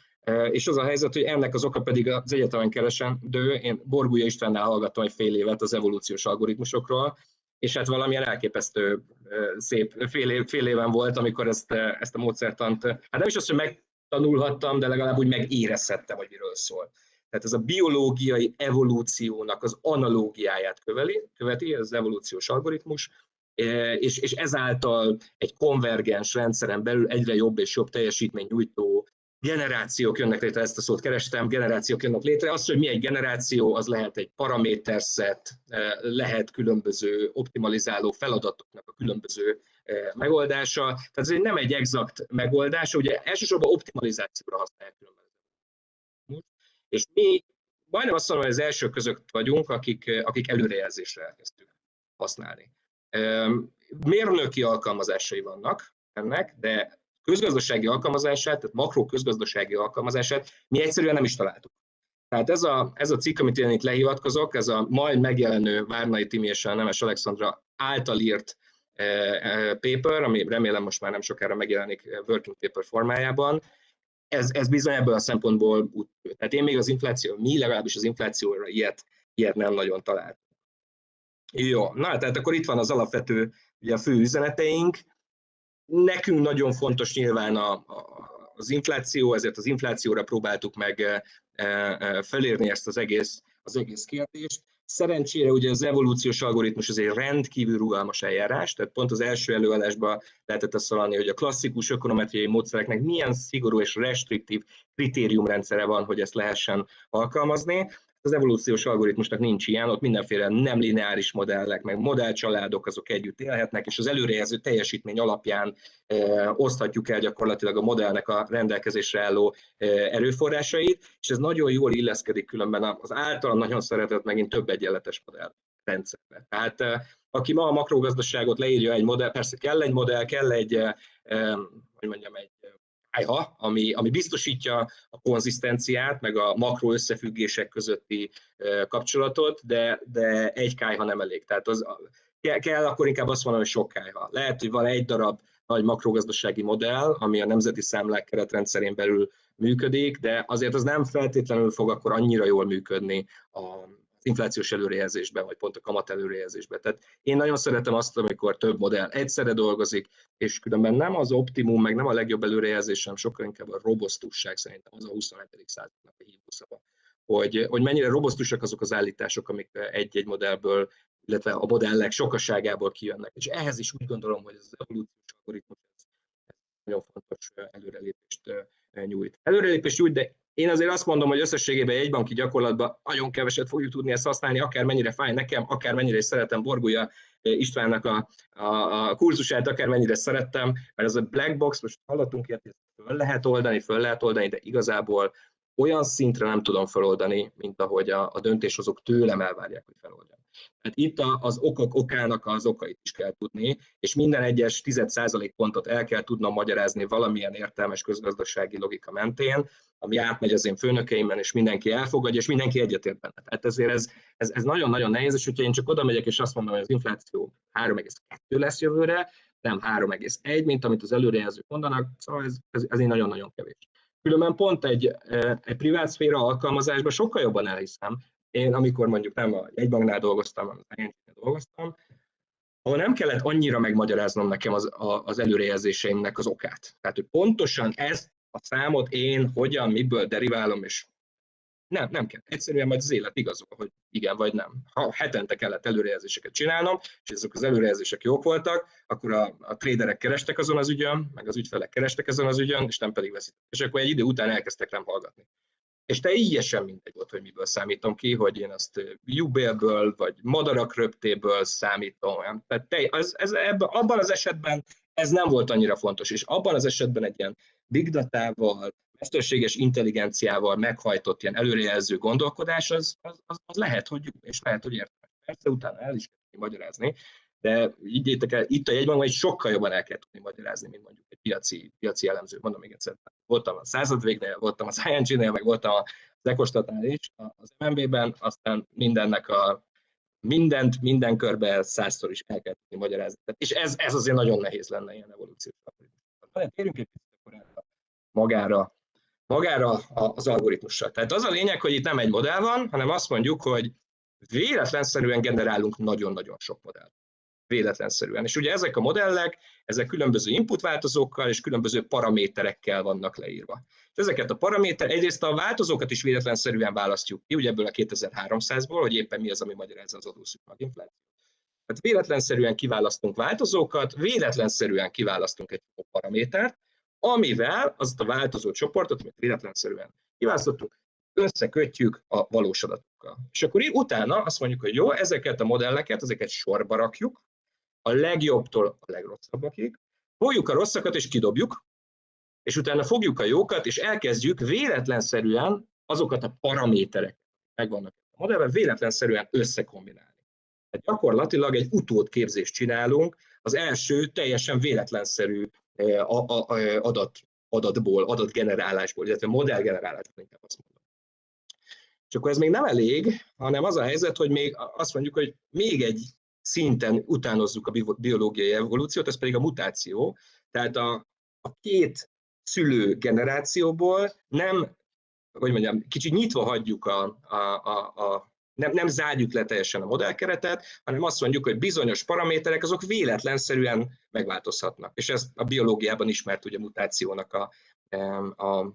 És az a helyzet, hogy ennek az oka pedig az egyetemen keresendő. Én Borgulya Istvánnál hallgattam egy fél évet az evolúciós algoritmusokról, és hát valamilyen elképesztő szép fél, év, fél éven volt, amikor ezt, ezt a módszertant, hát nem is azt, hogy megtanulhattam, de legalább úgy megérezhettem, hogy miről szól. Tehát ez a biológiai evolúciónak az analógiáját követi, követi ez az evolúciós algoritmus, és, és ezáltal egy konvergens rendszeren belül egyre jobb és jobb teljesítmény nyújtó generációk jönnek létre, ezt a szót kerestem, generációk jönnek létre. Az, hogy mi egy generáció, az lehet egy paraméterszet, lehet különböző optimalizáló feladatoknak a különböző megoldása. Tehát ez nem egy exakt megoldás, ugye elsősorban optimalizációra használják különböző. És mi majdnem azt mondom, hogy az első között vagyunk, akik, akik előrejelzésre elkezdtük használni. Mérnöki alkalmazásai vannak ennek, de közgazdasági alkalmazását, tehát makro közgazdasági alkalmazását mi egyszerűen nem is találtuk. Tehát ez a, ez a cikk, amit én itt lehivatkozok, ez a majd megjelenő Várnai Timi és a Nemes Alexandra által írt paper, ami remélem most már nem sokára megjelenik working paper formájában, ez, ez bizony ebből a szempontból tehát én még az infláció, mi legalábbis az inflációra ilyet, ilyet nem nagyon találtunk. Jó, na tehát akkor itt van az alapvető, ugye a fő üzeneteink, Nekünk nagyon fontos nyilván a, a, az infláció, ezért az inflációra próbáltuk meg e, e, felérni ezt az egész, az egész kérdést. Szerencsére ugye az evolúciós algoritmus az egy rendkívül rugalmas eljárás, tehát pont az első előadásban lehetett azt szólani, hogy a klasszikus ökonometriai módszereknek milyen szigorú és restriktív kritériumrendszere van, hogy ezt lehessen alkalmazni. Az evolúciós algoritmusnak nincs ilyen, ott mindenféle nem lineáris modellek, meg modellcsaládok azok együtt élhetnek, és az előrejelző teljesítmény alapján e, oszthatjuk el gyakorlatilag a modellnek a rendelkezésre álló e, erőforrásait, és ez nagyon jól illeszkedik különben az általán nagyon szeretett megint több egyenletes modell rendszerbe. Tehát e, aki ma a makrogazdaságot leírja egy modell, persze kell egy modell, kell egy, e, hogy mondjam, egy kájha, ami, ami biztosítja a konzisztenciát, meg a makro összefüggések közötti kapcsolatot, de, de egy kájha nem elég. Tehát az, kell, akkor inkább azt mondani, hogy sok kájha. Lehet, hogy van egy darab nagy makrogazdasági modell, ami a nemzeti számlák keretrendszerén belül működik, de azért az nem feltétlenül fog akkor annyira jól működni a, inflációs előrejelzésben, vagy pont a kamat előrejelzésben. Tehát én nagyon szeretem azt, amikor több modell egyszerre dolgozik, és különben nem az optimum, meg nem a legjobb előrejelzés, hanem sokkal inkább a robosztusság szerintem az a 27. századnak a hívószava. Hogy, hogy mennyire robosztusak azok az állítások, amik egy-egy modellből, illetve a modellek sokaságából kijönnek. És ehhez is úgy gondolom, hogy az evolúciós algoritmus nagyon fontos előrelépést nyújt. Előrelépést nyújt, de én azért azt mondom, hogy összességében egy banki gyakorlatban nagyon keveset fogjuk tudni ezt használni, akár mennyire fáj nekem, akár mennyire is szeretem Borgulya eh, Istvánnak a, a, a kurzusát, akár mennyire szerettem, mert ez a black box, most hallottunk ilyet, föl lehet oldani, föl lehet oldani, de igazából olyan szintre nem tudom feloldani, mint ahogy a, a döntéshozók tőlem elvárják, hogy feloldjam. Tehát itt az okok okának az okait is kell tudni, és minden egyes 10 pontot el kell tudnom magyarázni valamilyen értelmes közgazdasági logika mentén, ami átmegy az én főnökeimen, és mindenki elfogadja, és mindenki egyetért benne. Tehát ezért ez, ez, ez nagyon-nagyon nehéz, és hogyha én csak oda megyek, és azt mondom, hogy az infláció 3,2 lesz jövőre, nem 3,1, mint amit az előrejelzők mondanak, szóval ez, ez, ez nagyon-nagyon kevés. Különben pont egy, e, egy privát szféra alkalmazásban sokkal jobban elhiszem. Én, amikor mondjuk nem a jegybanknál dolgoztam, hanem az ing dolgoztam, ahol nem kellett annyira megmagyaráznom nekem az, az előrejelzéseimnek az okát. Tehát, hogy pontosan ezt a számot én hogyan, miből deriválom, és nem, nem kell. Egyszerűen majd az élet igazol, hogy igen vagy nem. Ha hetente kellett előrejelzéseket csinálnom, és ezek az előrejelzések jók voltak, akkor a, a traderek kerestek azon az ügyön, meg az ügyfelek kerestek azon az ügyön, és nem pedig veszítettek. És akkor egy idő után elkezdtek nem hallgatni. És teljesen mindegy volt, hogy miből számítom ki, hogy én azt jubélből, vagy madarak röptéből számítom. Tehát te, az, ez, ebben, abban az esetben ez nem volt annyira fontos, és abban az esetben egy ilyen big datával, mesterséges intelligenciával meghajtott ilyen előrejelző gondolkodás, az, az, az, az lehet, hogy jó, és lehet, hogy értelmes. Persze utána el is kell magyarázni, de így el, itt a jegybank egy sokkal jobban el kell tudni magyarázni, mint mondjuk egy piaci, piaci elemző. Mondom még egyszer, voltam a századvégnél, voltam az ING-nél, meg voltam az Ecostatnál is, az MNB-ben, aztán mindennek a mindent minden körbe százszor is el kell tudni magyarázni. És ez, ez azért nagyon nehéz lenne ilyen evolúciós algoritmus. Térjünk egy picit magára, magára az algoritmussal. Tehát az a lényeg, hogy itt nem egy modell van, hanem azt mondjuk, hogy véletlenszerűen generálunk nagyon-nagyon sok modellt véletlenszerűen. És ugye ezek a modellek, ezek különböző input változókkal és különböző paraméterekkel vannak leírva. És ezeket a paraméter, egyrészt a változókat is véletlenszerűen választjuk ki, ugye ebből a 2300-ból, hogy éppen mi az, ami magyarázza az adószűk maginflációt. Tehát véletlenszerűen kiválasztunk változókat, véletlenszerűen kiválasztunk egy paramétert, amivel azt a változó csoportot, amit véletlenszerűen kiválasztottuk, összekötjük a valós adatokkal. És akkor utána azt mondjuk, hogy jó, ezeket a modelleket, ezeket sorba rakjuk, a legjobbtól a legrosszabbakig, fogjuk a rosszakat és kidobjuk, és utána fogjuk a jókat, és elkezdjük véletlenszerűen azokat a paramétereket, megvannak a modellben, véletlenszerűen összekombinálni. Tehát gyakorlatilag egy utódképzést csinálunk, az első teljesen véletlenszerű eh, adat, adatból, adatgenerálásból, illetve modellgenerálásból inkább azt mondom. És akkor ez még nem elég, hanem az a helyzet, hogy még azt mondjuk, hogy még egy szinten utánozzuk a biológiai evolúciót, ez pedig a mutáció. Tehát a, a két szülő generációból nem, hogy mondjam, kicsit nyitva hagyjuk a, a, a, a nem, nem zárjuk le teljesen a modellkeretet, hanem azt mondjuk, hogy bizonyos paraméterek azok véletlenszerűen megváltozhatnak. És ez a biológiában ismert ugye mutációnak a, a,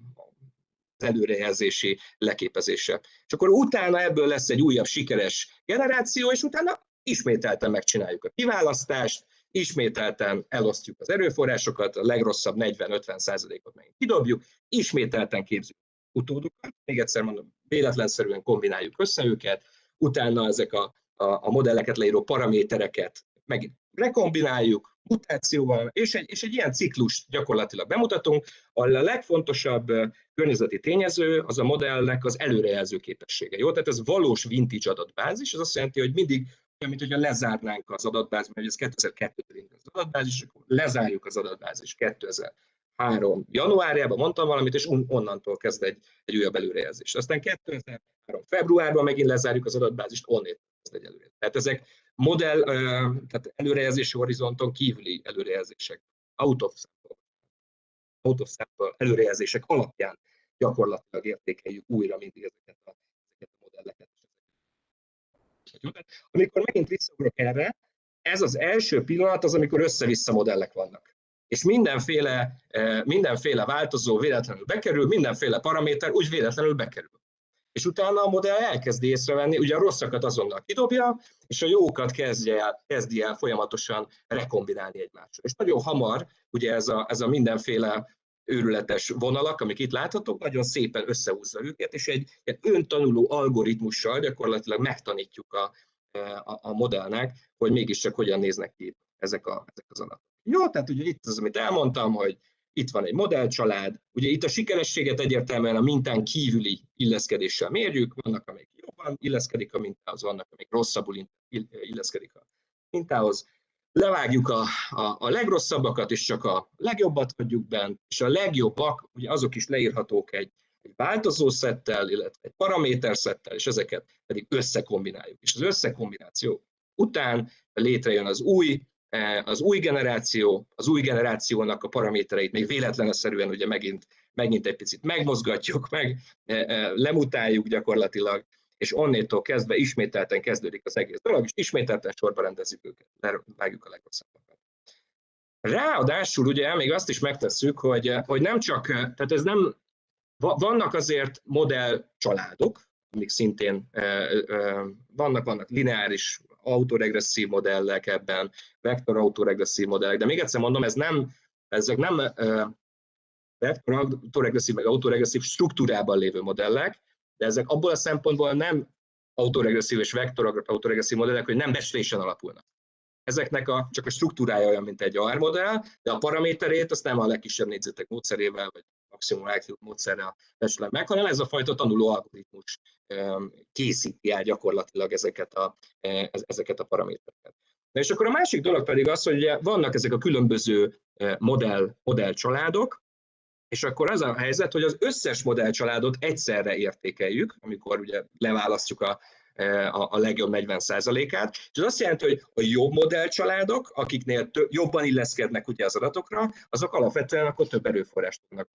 az előrejelzési leképezése. És akkor utána ebből lesz egy újabb sikeres generáció, és utána ismételten megcsináljuk a kiválasztást, ismételten elosztjuk az erőforrásokat, a legrosszabb 40-50 százalékot megint kidobjuk, ismételten képzünk utódokat, még egyszer mondom, véletlenszerűen kombináljuk össze őket, utána ezek a, a, a modelleket leíró paramétereket megint rekombináljuk, mutációval, és egy, és egy ilyen ciklus gyakorlatilag bemutatunk. A legfontosabb környezeti tényező az a modellnek az előrejelző képessége. Jó? Tehát ez valós vintage adatbázis, ez azt jelenti, hogy mindig mint hogyha lezárnánk az adatbázis, mert ez 2002-ben az adatbázis, akkor lezárjuk az adatbázis 2003 januárjában, mondtam valamit, és onnantól kezd egy, egy újabb előrejelzés. Aztán 2003 februárban megint lezárjuk az adatbázist, onnét kezd egy előrejelzés. Tehát ezek modell, tehát előrejelzési horizonton kívüli előrejelzések, out of sample, out of sample előrejelzések alapján gyakorlatilag értékeljük újra mindig ezeket a. Amikor megint visszaugrok erre, ez az első pillanat az, amikor össze-vissza modellek vannak. És mindenféle, mindenféle változó véletlenül bekerül, mindenféle paraméter úgy véletlenül bekerül és utána a modell elkezdi észrevenni, ugye a rosszakat azonnal kidobja, és a jókat kezdje el, kezdi el folyamatosan rekombinálni egymással. És nagyon hamar, ugye ez a, ez a mindenféle őrületes vonalak, amik itt láthatók, nagyon szépen összehúzza őket, és egy, egy öntanuló algoritmussal gyakorlatilag megtanítjuk a, a, a modellnek, hogy mégiscsak hogyan néznek ki ezek, a, ezek az adatok. Jó, tehát ugye itt az, amit elmondtam, hogy itt van egy modellcsalád, ugye itt a sikerességet egyértelműen a mintán kívüli illeszkedéssel mérjük, vannak, amelyik jobban illeszkedik a mintához, vannak, amelyik rosszabbul illeszkedik a mintához. Levágjuk a, a, a legrosszabbakat, és csak a legjobbat hagyjuk bent, és a legjobbak, ugye azok is leírhatók egy, egy változószettel, illetve egy paraméterszettel, és ezeket pedig összekombináljuk. És az összekombináció után létrejön az új E, az új generáció, az új generációnak a paramétereit még véletlenszerűen ugye megint, megint egy picit megmozgatjuk, meg e, e, lemutáljuk gyakorlatilag, és onnétól kezdve ismételten kezdődik az egész dolog, és ismételten sorba rendezzük őket, vágjuk a legrosszabbakat. Ráadásul ugye még azt is megtesszük, hogy, hogy nem csak, tehát ez nem, vannak azért modell családok, amik szintén vannak, vannak lineáris autoregresszív modellek ebben, vektor autoregresszív modellek, de még egyszer mondom, ez nem, ezek nem vektor autoregresszív meg autoregresszív struktúrában lévő modellek, de ezek abból a szempontból nem autoregresszív és vektor autoregresszív modellek, hogy nem becslésen alapulnak. ezeknek a, csak a struktúrája olyan, mint egy AR modell, de a paraméterét azt nem a legkisebb négyzetek módszerével, vagy maximum IQ módszerrel becsülem meg, hanem ez a fajta tanuló algoritmus készíti el gyakorlatilag ezeket a, ezeket a paramétereket. Na és akkor a másik dolog pedig az, hogy vannak ezek a különböző modell, modell családok, és akkor az a helyzet, hogy az összes modellcsaládot egyszerre értékeljük, amikor ugye leválasztjuk a, a, a legjobb 40%-át, és ez azt jelenti, hogy a jobb modellcsaládok, akiknél tö, jobban illeszkednek ugye az adatokra, azok alapvetően akkor több erőforrást tudnak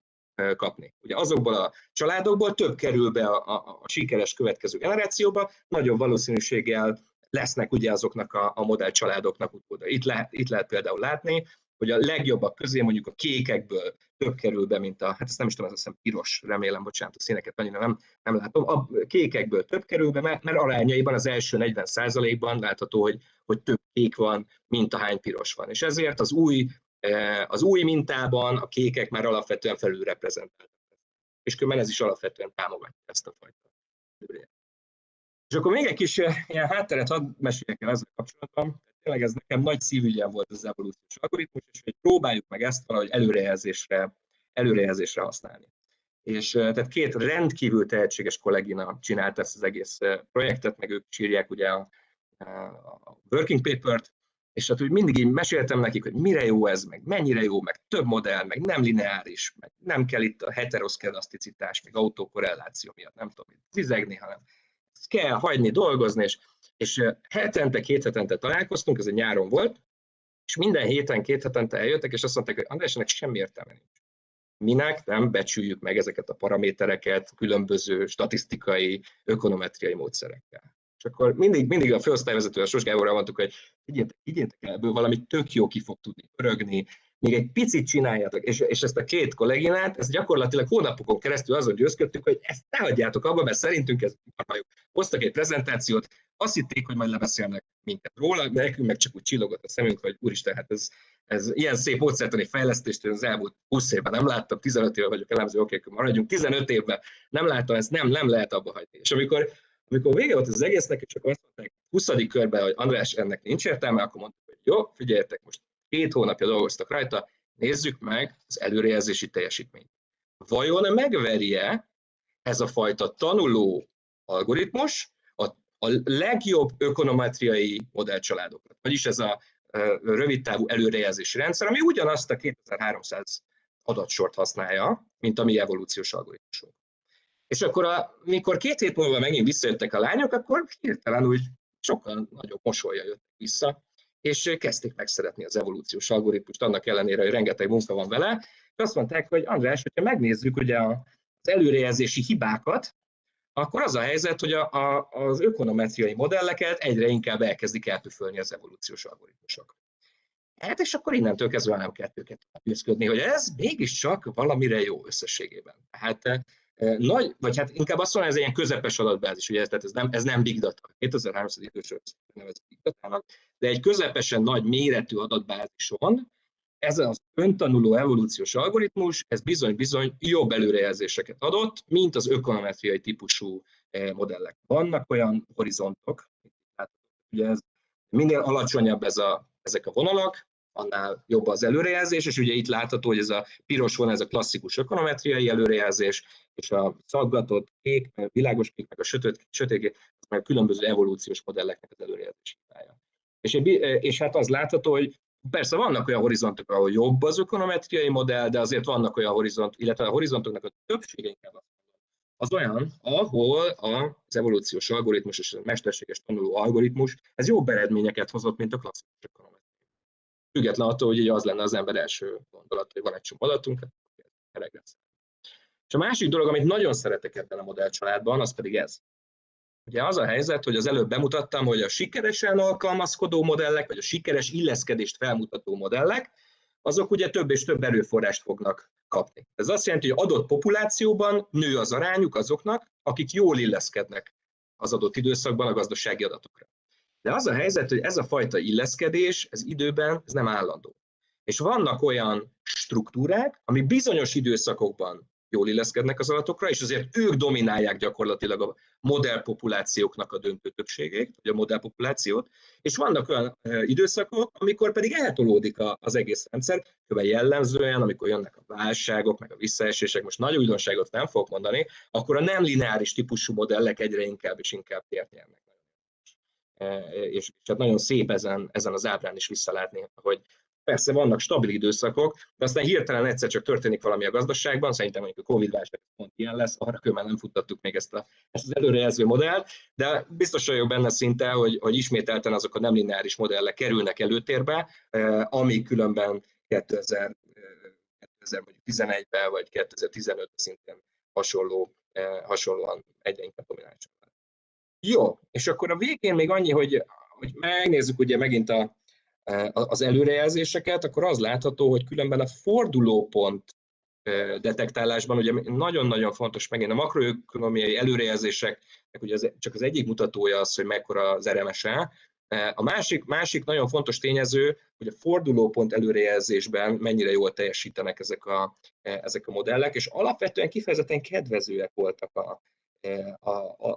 kapni. Ugye azokból a családokból több kerül be a, a, a sikeres következő generációba, nagyobb valószínűséggel lesznek ugye azoknak a, a modellcsaládoknak utóda. Itt lehet, itt lehet például látni, hogy a legjobbak közé mondjuk a kékekből több kerül be, mint a, hát ezt nem is tudom, azt hiszem piros, remélem, bocsánat, a színeket annyira nem, nem látom, a kékekből több kerül be, mert, mert arányaiban az első 40%-ban látható, hogy, hogy több kék van, mint a hány piros van. És ezért az új, eh, az új mintában a kékek már alapvetően felülreprezentáltak. És különben ez is alapvetően támogatja ezt a fajta És akkor még egy kis eh, ilyen hátteret hadd meséljek el ezzel kapcsolatban tényleg ez nekem nagy szívügyem volt az evolúciós algoritmus, és hogy próbáljuk meg ezt valahogy előrejelzésre, előrejelzésre használni. És tehát két rendkívül tehetséges kollégina csinált ezt az egész projektet, meg ők írják ugye a, a working paper-t, és hát úgy mindig így meséltem nekik, hogy mire jó ez, meg mennyire jó, meg több modell, meg nem lineáris, meg nem kell itt a heteroszkedaszticitás, meg autokorreláció miatt, nem tudom, zizegni, hanem kell hagyni dolgozni, és és hetente, két hetente találkoztunk, ez egy nyáron volt, és minden héten, két hetente eljöttek, és azt mondták, hogy András, ennek semmi értelme nincs. Minek nem becsüljük meg ezeket a paramétereket különböző statisztikai, ökonometriai módszerekkel. És akkor mindig, mindig a főosztályvezető, a Sos Gáborral mondtuk, hogy higgyétek el, ebből valami tök jó ki fog tudni pörögni, még egy picit csináljátok, és, és ezt a két kolléginát, ezt gyakorlatilag hónapokon keresztül azon győzködtük, hogy ezt ne hagyjátok abba, mert szerintünk ez marha Hoztak egy prezentációt, azt hitték, hogy majd lebeszélnek minket róla, de nekünk meg csak úgy csillogott a szemünk, hogy úristen, hát ez, ez ilyen szép módszertani fejlesztést az elmúlt 20 évben nem láttam, 15 éve vagyok elemző, oké, akkor maradjunk, 15 évben nem láttam, ezt nem, nem lehet abba hagyni. És amikor, amikor vége volt az egésznek, és csak azt mondták 20. körben, hogy András, ennek nincs értelme, akkor mondtuk, hogy jó, figyeljetek, most két hónapja dolgoztak rajta, nézzük meg az előrejelzési teljesítményt. Vajon megverje ez a fajta tanuló algoritmus a, a legjobb ökonometriai modellcsaládokat? Vagyis ez a rövidtávú előrejelzési rendszer, ami ugyanazt a 2300 adatsort használja, mint a mi evolúciós algoritmusunk. És akkor, amikor két hét múlva megint visszajöttek a lányok, akkor hirtelen úgy sokkal nagyobb mosolya jött vissza, és kezdték megszeretni az evolúciós algoritmust, annak ellenére, hogy rengeteg munka van vele, és azt mondták, hogy András, hogyha megnézzük ugye az előrejelzési hibákat, akkor az a helyzet, hogy a, a, az ökonometriai modelleket egyre inkább elkezdik elpüfölni az evolúciós algoritmusok. Hát és akkor innentől kezdve nem kell őket győzködni, hogy ez mégiscsak valamire jó összességében. Hát nagy, vagy hát inkább azt mondom, ez egy ilyen közepes adatbázis, ugye, tehát ez nem, ez nem big data. 2300 idősről nevezik big data de egy közepesen nagy méretű adatbázison ez az öntanuló evolúciós algoritmus, ez bizony-bizony jobb előrejelzéseket adott, mint az ökonometriai típusú modellek. Vannak olyan horizontok, ugye ez, minél alacsonyabb ez a, ezek a vonalak, annál jobb az előrejelzés, és ugye itt látható, hogy ez a piros vonal, ez a klasszikus ökonometriai előrejelzés, és a szaggatott kék, világos kék, meg a sötét, sötét kék, meg különböző evolúciós modelleknek az előrejelzési hibája. És, és hát az látható, hogy persze vannak olyan horizontok, ahol jobb az ökonometriai modell, de azért vannak olyan horizont, illetve a horizontoknak a többsége inkább az olyan, ahol az evolúciós algoritmus és a mesterséges tanuló algoritmus, ez jobb eredményeket hozott, mint a klasszikus ökonometria. Független attól, hogy az lenne az ember első gondolat, hogy van egy csomó adatunk, elég lesz. És a másik dolog, amit nagyon szeretek ebben a modellcsaládban, az pedig ez. Ugye az a helyzet, hogy az előbb bemutattam, hogy a sikeresen alkalmazkodó modellek, vagy a sikeres illeszkedést felmutató modellek, azok ugye több és több erőforrást fognak kapni. Ez azt jelenti, hogy adott populációban nő az arányuk azoknak, akik jól illeszkednek az adott időszakban a gazdasági adatokra. De az a helyzet, hogy ez a fajta illeszkedés, ez időben, ez nem állandó. És vannak olyan struktúrák, ami bizonyos időszakokban jól illeszkednek az adatokra, és azért ők dominálják gyakorlatilag a modellpopulációknak a döntő többségét, vagy a modellpopulációt, és vannak olyan időszakok, amikor pedig eltolódik az egész rendszer, kb. jellemzően, amikor jönnek a válságok, meg a visszaesések, most nagy újdonságot nem fogok mondani, akkor a nem lineáris típusú modellek egyre inkább és inkább tért. És, és hát nagyon szép ezen, ezen az ábrán is visszalátni, hogy Persze vannak stabil időszakok, de aztán hirtelen egyszer csak történik valami a gazdaságban, szerintem mondjuk a Covid-válság pont ilyen lesz, arra különben nem futtattuk még ezt, a, ezt az előrejelző modellt, de biztos vagyok benne szinte, hogy, hogy ismételten azok a nem lineáris modellek kerülnek előtérbe, eh, ami különben 2000, 2011-ben vagy 2015-ben szintén hasonló, hasonlóan egyre inkább domináns. Jó, és akkor a végén még annyi, hogy, hogy megnézzük ugye megint a, az előrejelzéseket, akkor az látható, hogy különben a fordulópont detektálásban, ugye nagyon-nagyon fontos megint a makroökonomiai előrejelzéseknek ugye csak az egyik mutatója az, hogy mekkora az RMSA, a. Másik, másik nagyon fontos tényező, hogy a fordulópont előrejelzésben mennyire jól teljesítenek ezek a, ezek a modellek, és alapvetően kifejezetten kedvezőek voltak a,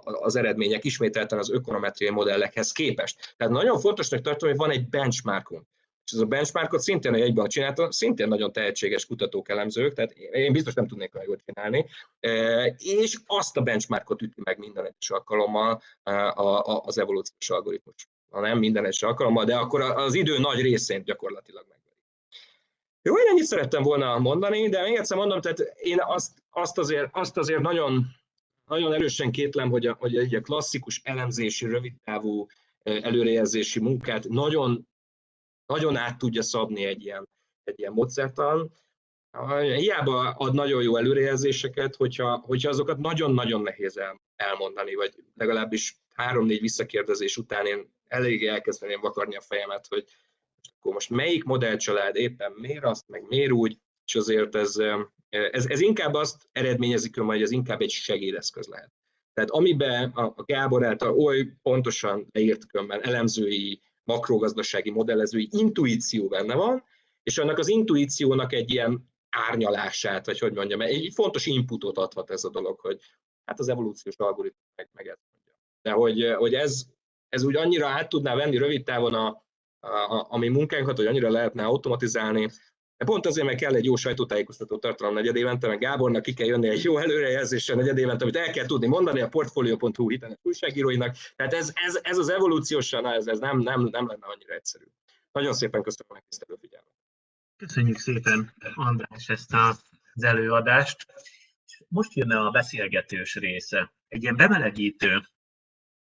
az eredmények ismételten az ökonometriai modellekhez képest. Tehát nagyon fontosnak tartom, hogy van egy benchmarkunk. És ez a benchmarkot szintén a jegyben csinálta, szintén nagyon tehetséges kutatók, elemzők, tehát én biztos nem tudnék olyan jól csinálni, és azt a benchmarkot üti meg minden egyes alkalommal az evolúciós algoritmus. Ha nem minden egyes alkalommal, de akkor az idő nagy részén gyakorlatilag meg. Jó, én ennyit szerettem volna mondani, de még egyszer mondom, tehát én azt, azt, azért, azt azért nagyon nagyon erősen kétlem, hogy a, hogy egy klasszikus elemzési, rövidtávú előrejelzési munkát nagyon, nagyon át tudja szabni egy ilyen, egy ilyen módszertan. Hiába ad nagyon jó előrejelzéseket, hogyha, hogyha azokat nagyon-nagyon nehéz el, elmondani, vagy legalábbis három-négy visszakérdezés után én elég elkezdeném vakarni a fejemet, hogy akkor most melyik modellcsalád éppen miért azt, meg miért úgy, és azért ez, ez, ez inkább azt eredményezik, hogy ez inkább egy segédeszköz lehet. Tehát amiben a Gábor által oly pontosan leírt könyvben elemzői, makrogazdasági modellezői intuíció benne van, és annak az intuíciónak egy ilyen árnyalását, vagy hogy mondjam, egy fontos inputot adhat ez a dolog, hogy hát az evolúciós algoritmus meg, meg ezt mondja. De hogy, hogy ez, ez úgy annyira át tudná venni rövid távon a, a, a, a mi munkánkat, hogy annyira lehetne automatizálni, de pont azért, mert kell egy jó sajtótájékoztató tartalom negyed évente, meg Gábornak ki kell jönni egy jó előrejelzéssel negyed évente, amit el kell tudni mondani a Portfolio.hu hiteles újságíróinak. Tehát ez, ez, ez az evolúciósan, ez, ez nem, nem, nem lenne annyira egyszerű. Nagyon szépen köszönöm a megtisztelő figyelmet. Köszönjük szépen, András, ezt az előadást. Most jönne a beszélgetős része. Egy ilyen bemelegítő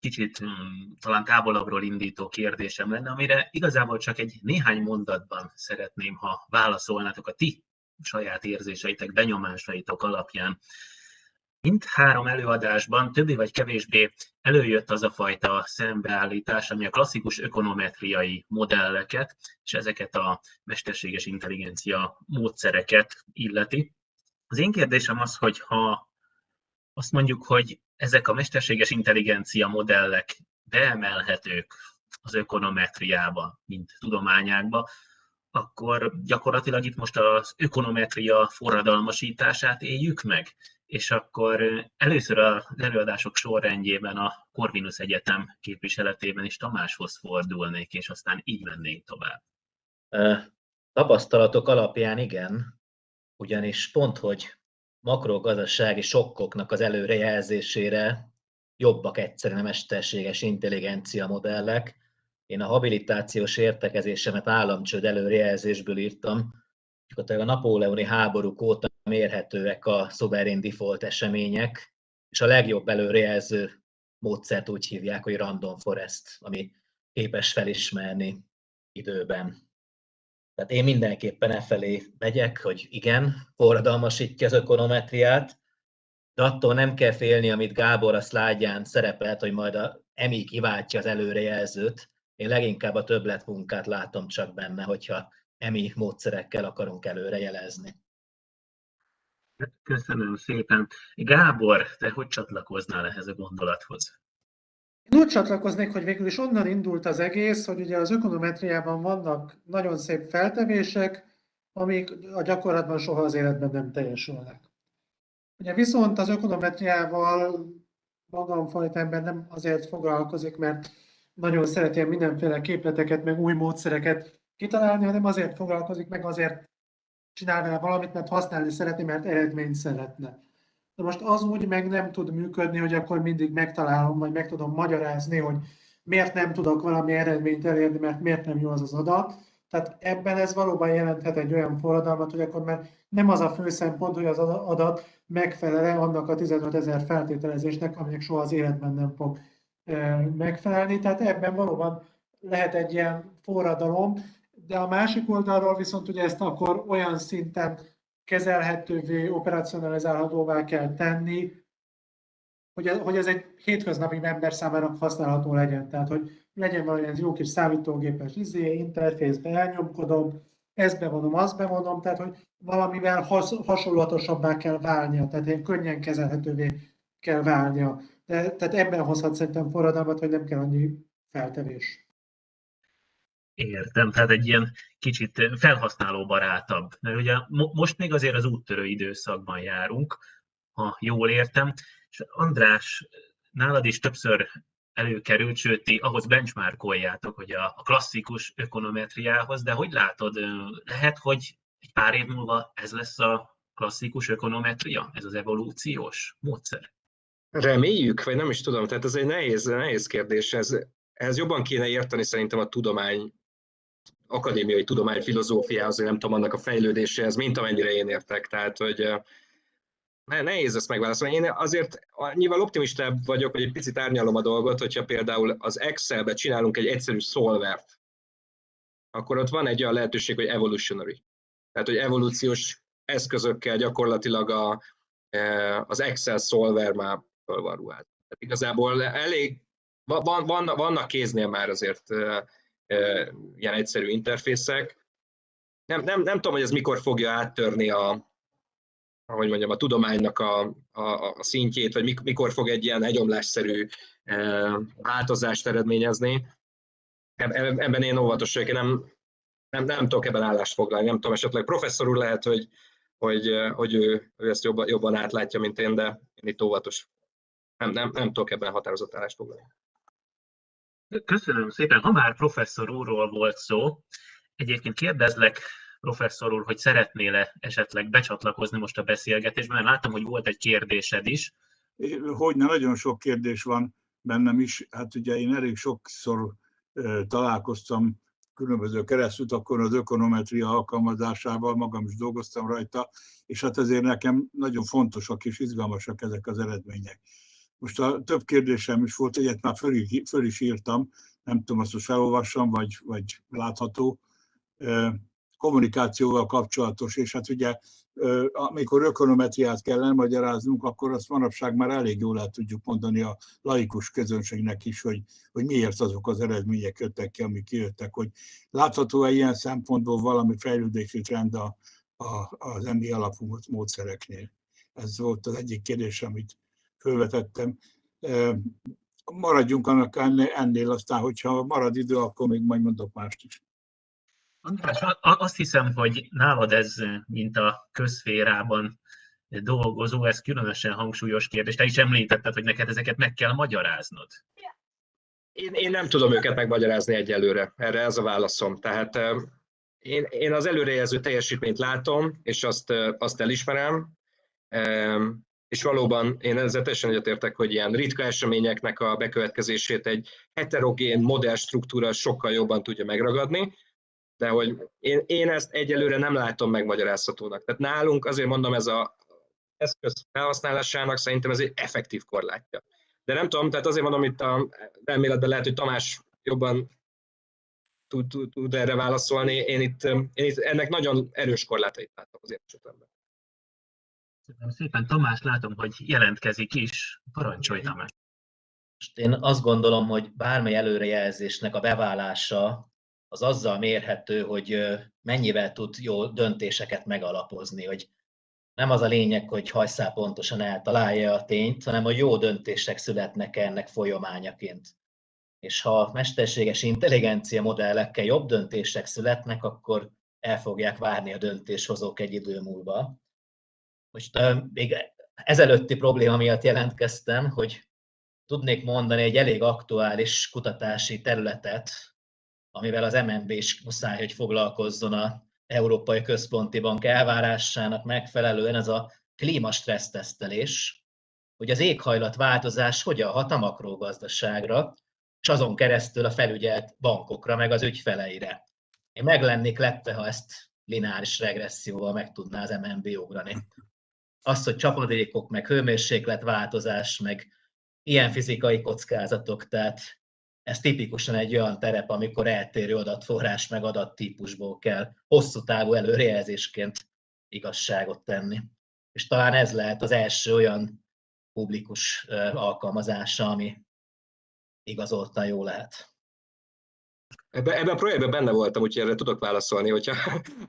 kicsit um, talán távolabbról indító kérdésem lenne, amire igazából csak egy néhány mondatban szeretném, ha válaszolnátok a ti saját érzéseitek, benyomásaitok alapján. Mind három előadásban többé vagy kevésbé előjött az a fajta szembeállítás, ami a klasszikus ökonometriai modelleket és ezeket a mesterséges intelligencia módszereket illeti. Az én kérdésem az, hogy ha azt mondjuk, hogy ezek a mesterséges intelligencia modellek beemelhetők az ökonometriába, mint tudományákba, akkor gyakorlatilag itt most az ökonometria forradalmasítását éljük meg, és akkor először az előadások sorrendjében a Corvinus Egyetem képviseletében is Tamáshoz fordulnék, és aztán így mennénk tovább. Tapasztalatok alapján igen, ugyanis pont, hogy makrogazdasági sokkoknak az előrejelzésére jobbak egyszerűen a mesterséges intelligencia modellek. Én a habilitációs értekezésemet államcsőd előrejelzésből írtam, gyakorlatilag a napóleoni háborúk óta mérhetőek a szuverén default események, és a legjobb előrejelző módszert úgy hívják, hogy random forest, ami képes felismerni időben tehát én mindenképpen e felé megyek, hogy igen, forradalmasítja az ökonometriát, de attól nem kell félni, amit Gábor a szlájdján szerepelt, hogy majd a EMI kiváltja az előrejelzőt. Én leginkább a többletmunkát látom csak benne, hogyha EMI módszerekkel akarunk előrejelezni. Köszönöm szépen. Gábor, te hogy csatlakoznál ehhez a gondolathoz? Én úgy csatlakoznék, hogy végül is onnan indult az egész, hogy ugye az ökonometriában vannak nagyon szép feltevések, amik a gyakorlatban soha az életben nem teljesülnek. Ugye viszont az ökonometriával magamfajta ember nem azért foglalkozik, mert nagyon szereti mindenféle képleteket, meg új módszereket kitalálni, hanem azért foglalkozik, meg azért csinál vele valamit, mert használni szeretné, mert eredményt szeretne. De most az úgy meg nem tud működni, hogy akkor mindig megtalálom, vagy meg tudom magyarázni, hogy miért nem tudok valami eredményt elérni, mert miért nem jó az az adat. Tehát ebben ez valóban jelenthet egy olyan forradalmat, hogy akkor már nem az a fő szempont, hogy az adat megfelele annak a 15 ezer feltételezésnek, aminek soha az életben nem fog megfelelni. Tehát ebben valóban lehet egy ilyen forradalom, de a másik oldalról viszont ugye ezt akkor olyan szinten kezelhetővé, operacionalizálhatóvá kell tenni, hogy ez, hogy ez egy hétköznapi ember számára használható legyen. Tehát, hogy legyen valami ez jó kis számítógépes izé, interfészbe elnyomkodom, ezt bevonom, azt bevonom, tehát, hogy valamivel has, hasonlatosabbá kell válnia, tehát ilyen könnyen kezelhetővé kell válnia. De, tehát ebben hozhat szerintem forradalmat, hogy nem kell annyi feltevés. Értem, tehát egy ilyen kicsit felhasználóbarátabb. Mert ugye most még azért az úttörő időszakban járunk, ha jól értem, és András, nálad is többször előkerült, sőt, ti ahhoz benchmarkoljátok, hogy a, klasszikus ökonometriához, de hogy látod, lehet, hogy egy pár év múlva ez lesz a klasszikus ökonometria, ez az evolúciós módszer? Reméljük, vagy nem is tudom, tehát ez egy nehéz, nehéz kérdés. Ez, ez jobban kéne érteni szerintem a tudomány, akadémiai tudomány filozófiához, nem tudom, annak a fejlődéséhez, mint amennyire én értek. Tehát, hogy Nehéz ezt megválaszolni. Én azért nyilván optimistább vagyok, hogy egy picit árnyalom a dolgot, hogyha például az Excelbe csinálunk egy egyszerű szolvert, akkor ott van egy olyan lehetőség, hogy evolutionary. Tehát, hogy evolúciós eszközökkel gyakorlatilag a, az Excel szolver már föl van ruhált. Tehát igazából elég, van, van, vannak kéznél már azért ilyen egyszerű interfészek. Nem, nem, nem tudom, hogy ez mikor fogja áttörni a, ahogy mondjam, a tudománynak a, a, a szintjét, vagy mikor fog egy ilyen egyomlásszerű e, változást eredményezni. Ebben én óvatos vagyok, én nem, nem, nem tudok ebben állást foglalni, nem tudom, esetleg professzor úr lehet, hogy, hogy, hogy ő, ő ezt jobban, jobban átlátja, mint én, de én itt óvatos. Nem, nem, nem tudok ebben határozott állást foglalni. Köszönöm szépen. Ha már professzor úrról volt szó, egyébként kérdezlek professzor úr, hogy szeretnél-e esetleg becsatlakozni most a beszélgetésben, mert láttam, hogy volt egy kérdésed is. Hogyne, nagyon sok kérdés van bennem is. Hát ugye én elég sokszor találkoztam különböző keresztutakon az ökonometria alkalmazásával, magam is dolgoztam rajta, és hát ezért nekem nagyon fontosak és izgalmasak ezek az eredmények. Most a több kérdésem is volt, egyet már föl, föl is írtam, nem tudom, azt most felolvassam, vagy, vagy látható kommunikációval kapcsolatos, és hát ugye amikor ökonometriát kell elmagyaráznunk, akkor azt manapság már elég jól el tudjuk mondani a laikus közönségnek is, hogy, hogy miért azok az eredmények jöttek ki, amik jöttek, hogy látható-e ilyen szempontból valami fejlődési trend a, a, az emi alapú módszereknél. Ez volt az egyik kérdés, amit felvetettem. Maradjunk annak ennél, aztán, hogyha marad idő, akkor még majd mondok mást is. András, azt hiszem, hogy nálad ez, mint a közférában dolgozó, ez különösen hangsúlyos kérdés. Te is említetted, hogy neked ezeket meg kell magyaráznod. Én, én nem tudom őket megmagyarázni egyelőre. Erre ez a válaszom. Tehát én, én az előrejelző teljesítményt látom, és azt, azt elismerem, és valóban én ezzel teljesen egyetértek, hogy ilyen ritka eseményeknek a bekövetkezését egy heterogén modell struktúra sokkal jobban tudja megragadni, de hogy én, én ezt egyelőre nem látom megmagyarázhatónak. Tehát nálunk azért mondom, ez a eszköz felhasználásának szerintem ez egy effektív korlátja. De nem tudom, tehát azért mondom, itt a elméletben lehet, hogy Tamás jobban tud, tud, tud erre válaszolni. Én itt, én itt ennek nagyon erős korlátait látom az én esetemben. Köszönöm szépen. Tamás, látom, hogy jelentkezik is. Parancsolj, Tamás. Én azt gondolom, hogy bármely előrejelzésnek a beválása az azzal mérhető, hogy mennyivel tud jó döntéseket megalapozni, hogy nem az a lényeg, hogy hajszál pontosan eltalálja a tényt, hanem hogy jó döntések születnek ennek folyamányaként. És ha mesterséges intelligencia modellekkel jobb döntések születnek, akkor el fogják várni a döntéshozók egy idő múlva. Most még ezelőtti probléma miatt jelentkeztem, hogy tudnék mondani egy elég aktuális kutatási területet, amivel az MNB is muszáj, hogy foglalkozzon a Európai Központi Bank elvárásának megfelelően, ez a klímastressztesztelés, hogy az éghajlatváltozás hogyan hat a makrogazdaságra, és azon keresztül a felügyelt bankokra, meg az ügyfeleire. Én meg lepve, ha ezt lineáris regresszióval meg tudná az MNB ugrani. Az, hogy csapadékok, meg hőmérsékletváltozás, meg ilyen fizikai kockázatok, tehát ez tipikusan egy olyan terep, amikor eltérő adatforrás meg adattípusból kell hosszú távú előrejelzésként igazságot tenni. És talán ez lehet az első olyan publikus alkalmazása, ami igazoltan jó lehet. Ebben, ebben a projektben benne voltam, úgyhogy erre tudok válaszolni, hogyha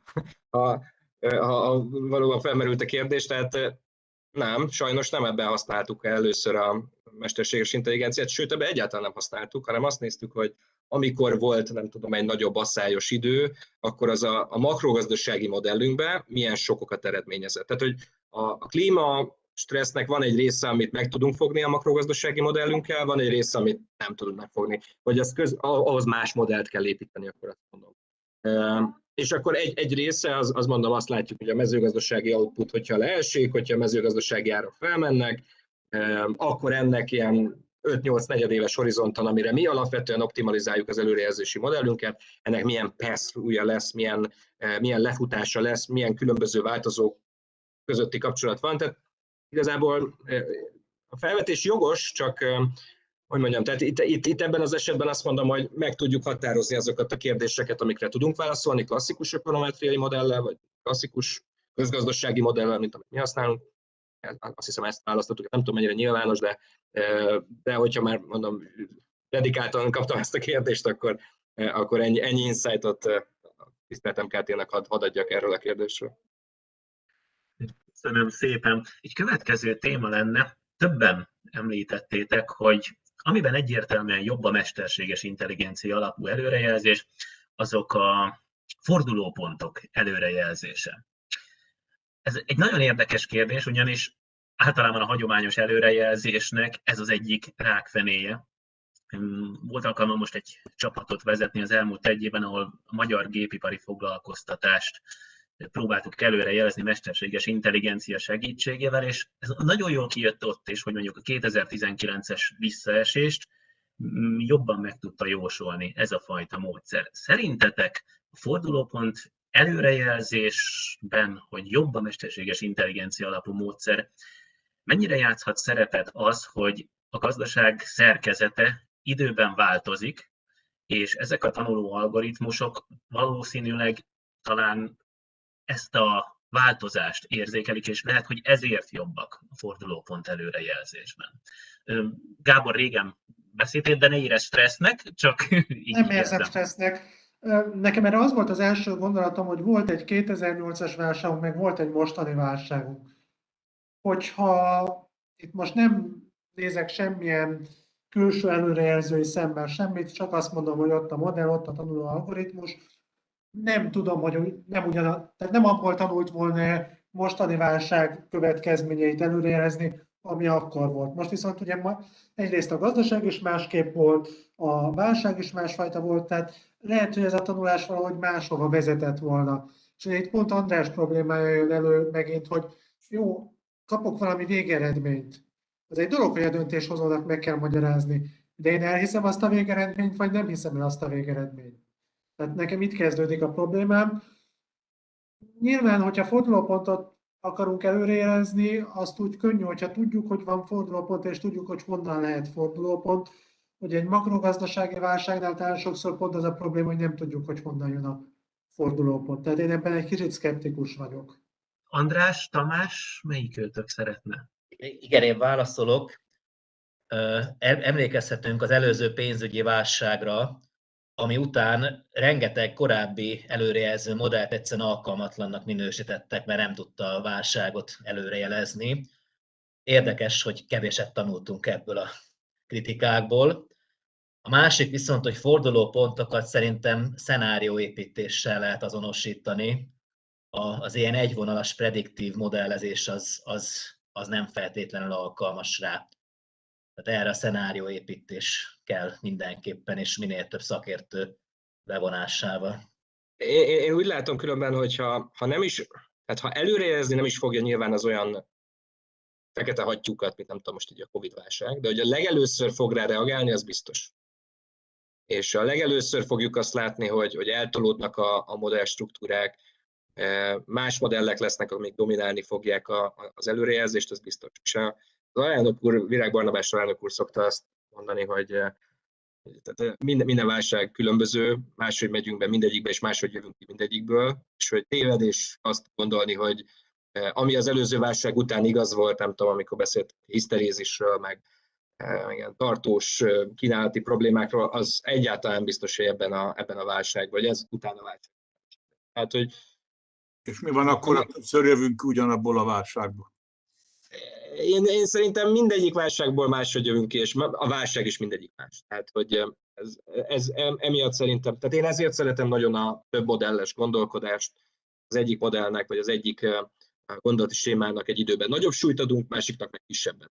*laughs* ha, ha, valóban felmerült a kérdés. Tehát nem, sajnos nem ebben használtuk először a mesterséges intelligenciát, sőt, ebben egyáltalán nem használtuk, hanem azt néztük, hogy amikor volt, nem tudom, egy nagyobb asszályos idő, akkor az a, a makrogazdasági modellünkben milyen sokokat eredményezett. Tehát, hogy a, a klíma stressznek van egy része, amit meg tudunk fogni a makrogazdasági modellünkkel, van egy része, amit nem tudunk megfogni. Vagy az köz, ahhoz más modellt kell építeni, akkor azt mondom. És akkor egy, egy része, az, az mondom, azt látjuk, hogy a mezőgazdasági output, hogyha leesik, hogyha a mezőgazdasági árak felmennek, akkor ennek ilyen 5-8 negyedéves horizonton, amire mi alapvetően optimalizáljuk az előrejelzési modellünket, ennek milyen pass lesz, milyen, milyen lefutása lesz, milyen különböző változók közötti kapcsolat van. Tehát igazából a felvetés jogos, csak hogy mondjam, tehát itt, itt, itt ebben az esetben azt mondom, hogy meg tudjuk határozni azokat a kérdéseket, amikre tudunk válaszolni klasszikus ökonometriai modellel, vagy klasszikus közgazdasági modellel, mint amit mi használunk. Azt hiszem ezt választottuk, nem tudom mennyire nyilvános, de, de hogyha már mondom, dedikáltan kaptam ezt a kérdést, akkor, akkor ennyi, ennyi insightot tiszteltem KT-nek hadd had adjak erről a kérdésről. Köszönöm szépen. Egy következő téma lenne, többen említettétek, hogy amiben egyértelműen jobb a mesterséges intelligencia alapú előrejelzés, azok a fordulópontok előrejelzése. Ez egy nagyon érdekes kérdés, ugyanis általában a hagyományos előrejelzésnek ez az egyik rákfenéje. Volt alkalmam most egy csapatot vezetni az elmúlt egy évben, ahol a magyar gépipari foglalkoztatást próbáltuk előre jelezni mesterséges intelligencia segítségével, és ez nagyon jól kijött ott is, hogy mondjuk a 2019-es visszaesést mm, jobban meg tudta jósolni ez a fajta módszer. Szerintetek a fordulópont előrejelzésben, hogy jobb a mesterséges intelligencia alapú módszer, mennyire játszhat szerepet az, hogy a gazdaság szerkezete időben változik, és ezek a tanuló algoritmusok valószínűleg talán ezt a változást érzékelik, és lehet, hogy ezért jobbak a fordulópont előrejelzésben. Gábor régen beszéltél, de ne érez stressznek, csak *laughs* így Nem érzem stressznek. Nekem erre az volt az első gondolatom, hogy volt egy 2008-as válságunk, meg volt egy mostani válságunk. Hogyha itt most nem nézek semmilyen külső előrejelzői szemben semmit, csak azt mondom, hogy ott a modell, ott a tanuló algoritmus, nem tudom, hogy nem ugyan, tehát nem abból tanult volna mostani válság következményeit előrejelezni, ami akkor volt. Most viszont ugye ma egyrészt a gazdaság is másképp volt, a válság is másfajta volt, tehát lehet, hogy ez a tanulás valahogy máshova vezetett volna. És itt pont András problémája jön elő megint, hogy jó, kapok valami végeredményt. Az egy dolog, hogy a döntéshozónak meg kell magyarázni, de én elhiszem azt a végeredményt, vagy nem hiszem el azt a végeredményt. Tehát nekem itt kezdődik a problémám. Nyilván, hogyha fordulópontot akarunk előrejelezni, azt úgy könnyű, hogyha tudjuk, hogy van fordulópont, és tudjuk, hogy honnan lehet fordulópont. Hogy egy makrogazdasági válságnál talán sokszor pont az a probléma, hogy nem tudjuk, hogy honnan jön a fordulópont. Tehát én ebben egy kicsit szkeptikus vagyok. András, Tamás, melyik őtök szeretne? Igen, én válaszolok. Emlékezhetünk az előző pénzügyi válságra, ami után rengeteg korábbi előrejelző modellt egyszerűen alkalmatlannak minősítettek, mert nem tudta a válságot előrejelezni. Érdekes, hogy kevéset tanultunk ebből a kritikákból. A másik viszont, hogy fordulópontokat szerintem szenárióépítéssel lehet azonosítani. Az ilyen egyvonalas prediktív modellezés az, az az nem feltétlenül alkalmas rá. Tehát erre a szenárió építés kell mindenképpen, és minél több szakértő bevonásával. Én, én úgy látom különben, hogy ha, ha nem is, tehát ha előrejelzni nem is fogja nyilván az olyan fekete hattyúkat, mint nem tudom most így a Covid-válság, de hogy a legelőször fog rá reagálni, az biztos. És a legelőször fogjuk azt látni, hogy, hogy eltolódnak a, a modellstruktúrák, más modellek lesznek, amik dominálni fogják a, az előrejelzést, az biztos. És a, az alelnök úr, Virág Barnabás alelnök úr szokta azt mondani, hogy tehát minden, minden válság különböző, máshogy megyünk be mindegyikbe, és máshogy jövünk ki mindegyikből, és hogy tévedés azt gondolni, hogy ami az előző válság után igaz volt, nem tudom, amikor beszélt hiszterézisről, meg igen, tartós kínálati problémákról, az egyáltalán biztos, hogy ebben a, ebben a válságban, vagy ez utána válság. Hát, hogy És mi van akkor, ha többször jövünk ugyanabból a válságból? Én, én szerintem mindegyik válságból máshogy jövünk ki, és a válság is mindegyik más. Tehát, hogy ez, ez emiatt szerintem, tehát én ezért szeretem nagyon a több modelles gondolkodást, az egyik modellnek, vagy az egyik gondolati sémának egy időben nagyobb súlyt adunk, másiknak meg kisebben.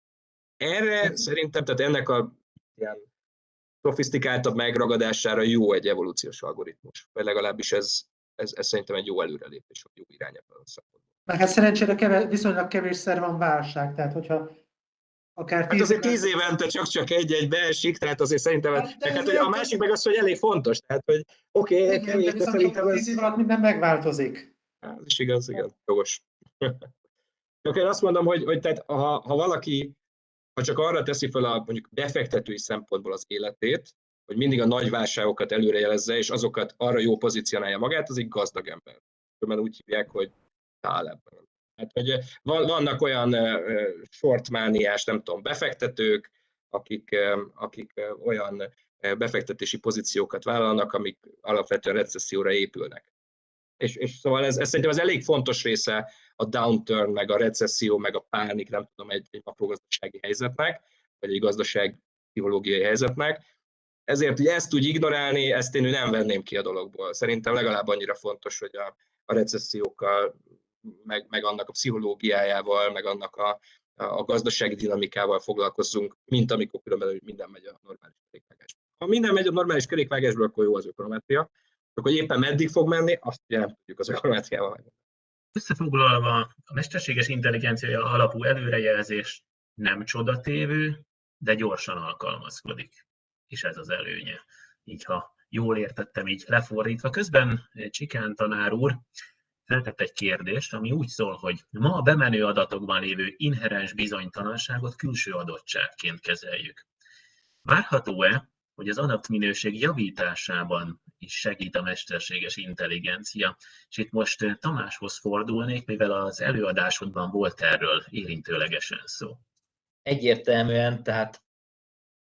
Erre szerintem, tehát ennek a ilyen szofisztikáltabb megragadására jó egy evolúciós algoritmus, vagy legalábbis ez, ez, ez szerintem egy jó előrelépés, vagy jó irány ebben a szempontból. Meg hát szerencsére keve, viszonylag kevésszer van válság, tehát hogyha akár Hát azért tíz évente csak-csak egy-egy beesik, tehát azért szerintem, hát, de hát, hogy a másik meg az, hogy elég fontos, tehát hogy oké, okay, kevés, de, szerintem ez... Tíz év alatt minden megváltozik. Hát, ez is igaz, igen, jogos. *laughs* Csak én azt mondom, hogy, hogy tehát, ha, ha valaki ha csak arra teszi fel a mondjuk befektetői szempontból az életét, hogy mindig a nagy válságokat előrejelezze, és azokat arra jó pozícionálja magát, az egy gazdag ember. Mert úgy hívják, hogy ebben. Hát, hogy vannak olyan shortmániás, nem tudom, befektetők, akik, akik olyan befektetési pozíciókat vállalnak, amik alapvetően recesszióra épülnek. És, és szóval ez, ez szerintem az elég fontos része a downturn, meg a recesszió, meg a pánik, nem tudom, egy, egy makrogazdasági helyzetnek, vagy egy gazdaság pszichológiai helyzetnek. Ezért, hogy ezt úgy ignorálni, ezt én nem venném ki a dologból. Szerintem legalább annyira fontos, hogy a, a recessziókkal meg, meg annak a pszichológiájával, meg annak a, a gazdasági dinamikával foglalkozzunk, mint amikor különben minden megy a normális kerékvágásba. Ha minden megy a normális kerékvágásba, akkor jó az ökonometria. Akkor éppen meddig fog menni, azt ugye nem tudjuk az ökonometriával Összefoglalva, a mesterséges intelligencia alapú előrejelzés nem csodatévő, de gyorsan alkalmazkodik. És ez az előnye. Így ha jól értettem, így lefordítva. Közben Csikán tanár úr feltett egy kérdést, ami úgy szól, hogy ma a bemenő adatokban lévő inherens bizonytalanságot külső adottságként kezeljük. Várható-e, hogy az adatminőség javításában is segít a mesterséges intelligencia. És itt most Tamáshoz fordulnék, mivel az előadásodban volt erről érintőlegesen szó. Egyértelműen, tehát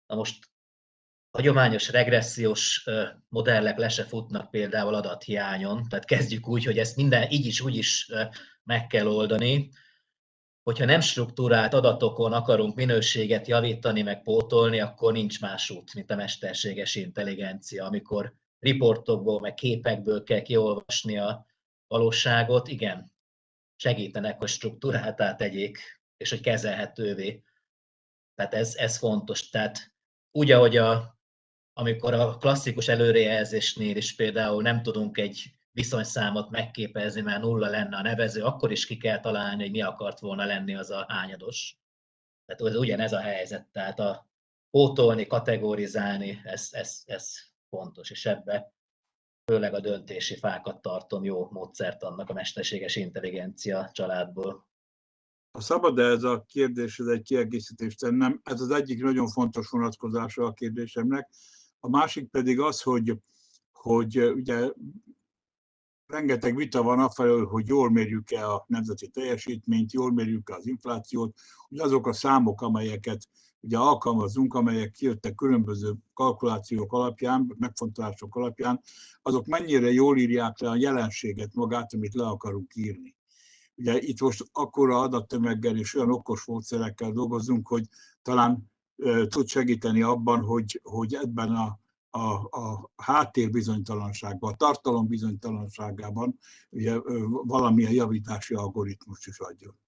na most hagyományos regressziós modellek le se futnak például adathiányon, tehát kezdjük úgy, hogy ezt minden így is, úgy is meg kell oldani. Hogyha nem struktúrált adatokon akarunk minőséget javítani, meg pótolni, akkor nincs más út, mint a mesterséges intelligencia, amikor riportokból, meg képekből kell kiolvasni a valóságot, igen, segítenek, hogy struktúráltá tegyék, és hogy kezelhetővé. Tehát ez, ez fontos. Tehát úgy, ahogy a, amikor a klasszikus előrejelzésnél is például nem tudunk egy viszonyszámot megképezni, mert nulla lenne a nevező, akkor is ki kell találni, hogy mi akart volna lenni az a hányados. Tehát ez ugyanez a helyzet. Tehát a pótolni, kategorizálni, ez, ez, ez fontos, és ebbe főleg a döntési fákat tartom jó módszert annak a mesterséges intelligencia családból. Ha szabad -e ez a kérdés, ez egy kiegészítést tennem, ez az egyik nagyon fontos vonatkozása a kérdésemnek. A másik pedig az, hogy, hogy ugye rengeteg vita van afelől, hogy jól mérjük-e a nemzeti teljesítményt, jól mérjük-e az inflációt, hogy azok a számok, amelyeket ugye alkalmazunk, amelyek kijöttek különböző kalkulációk alapján, megfontolások alapján, azok mennyire jól írják le a jelenséget magát, amit le akarunk írni. Ugye itt most akkora adattömeggel és olyan okos módszerekkel dolgozunk, hogy talán tud segíteni abban, hogy, hogy ebben a, a, a háttér bizonytalanságban, a tartalom bizonytalanságában ugye, valamilyen javítási algoritmus is adjon.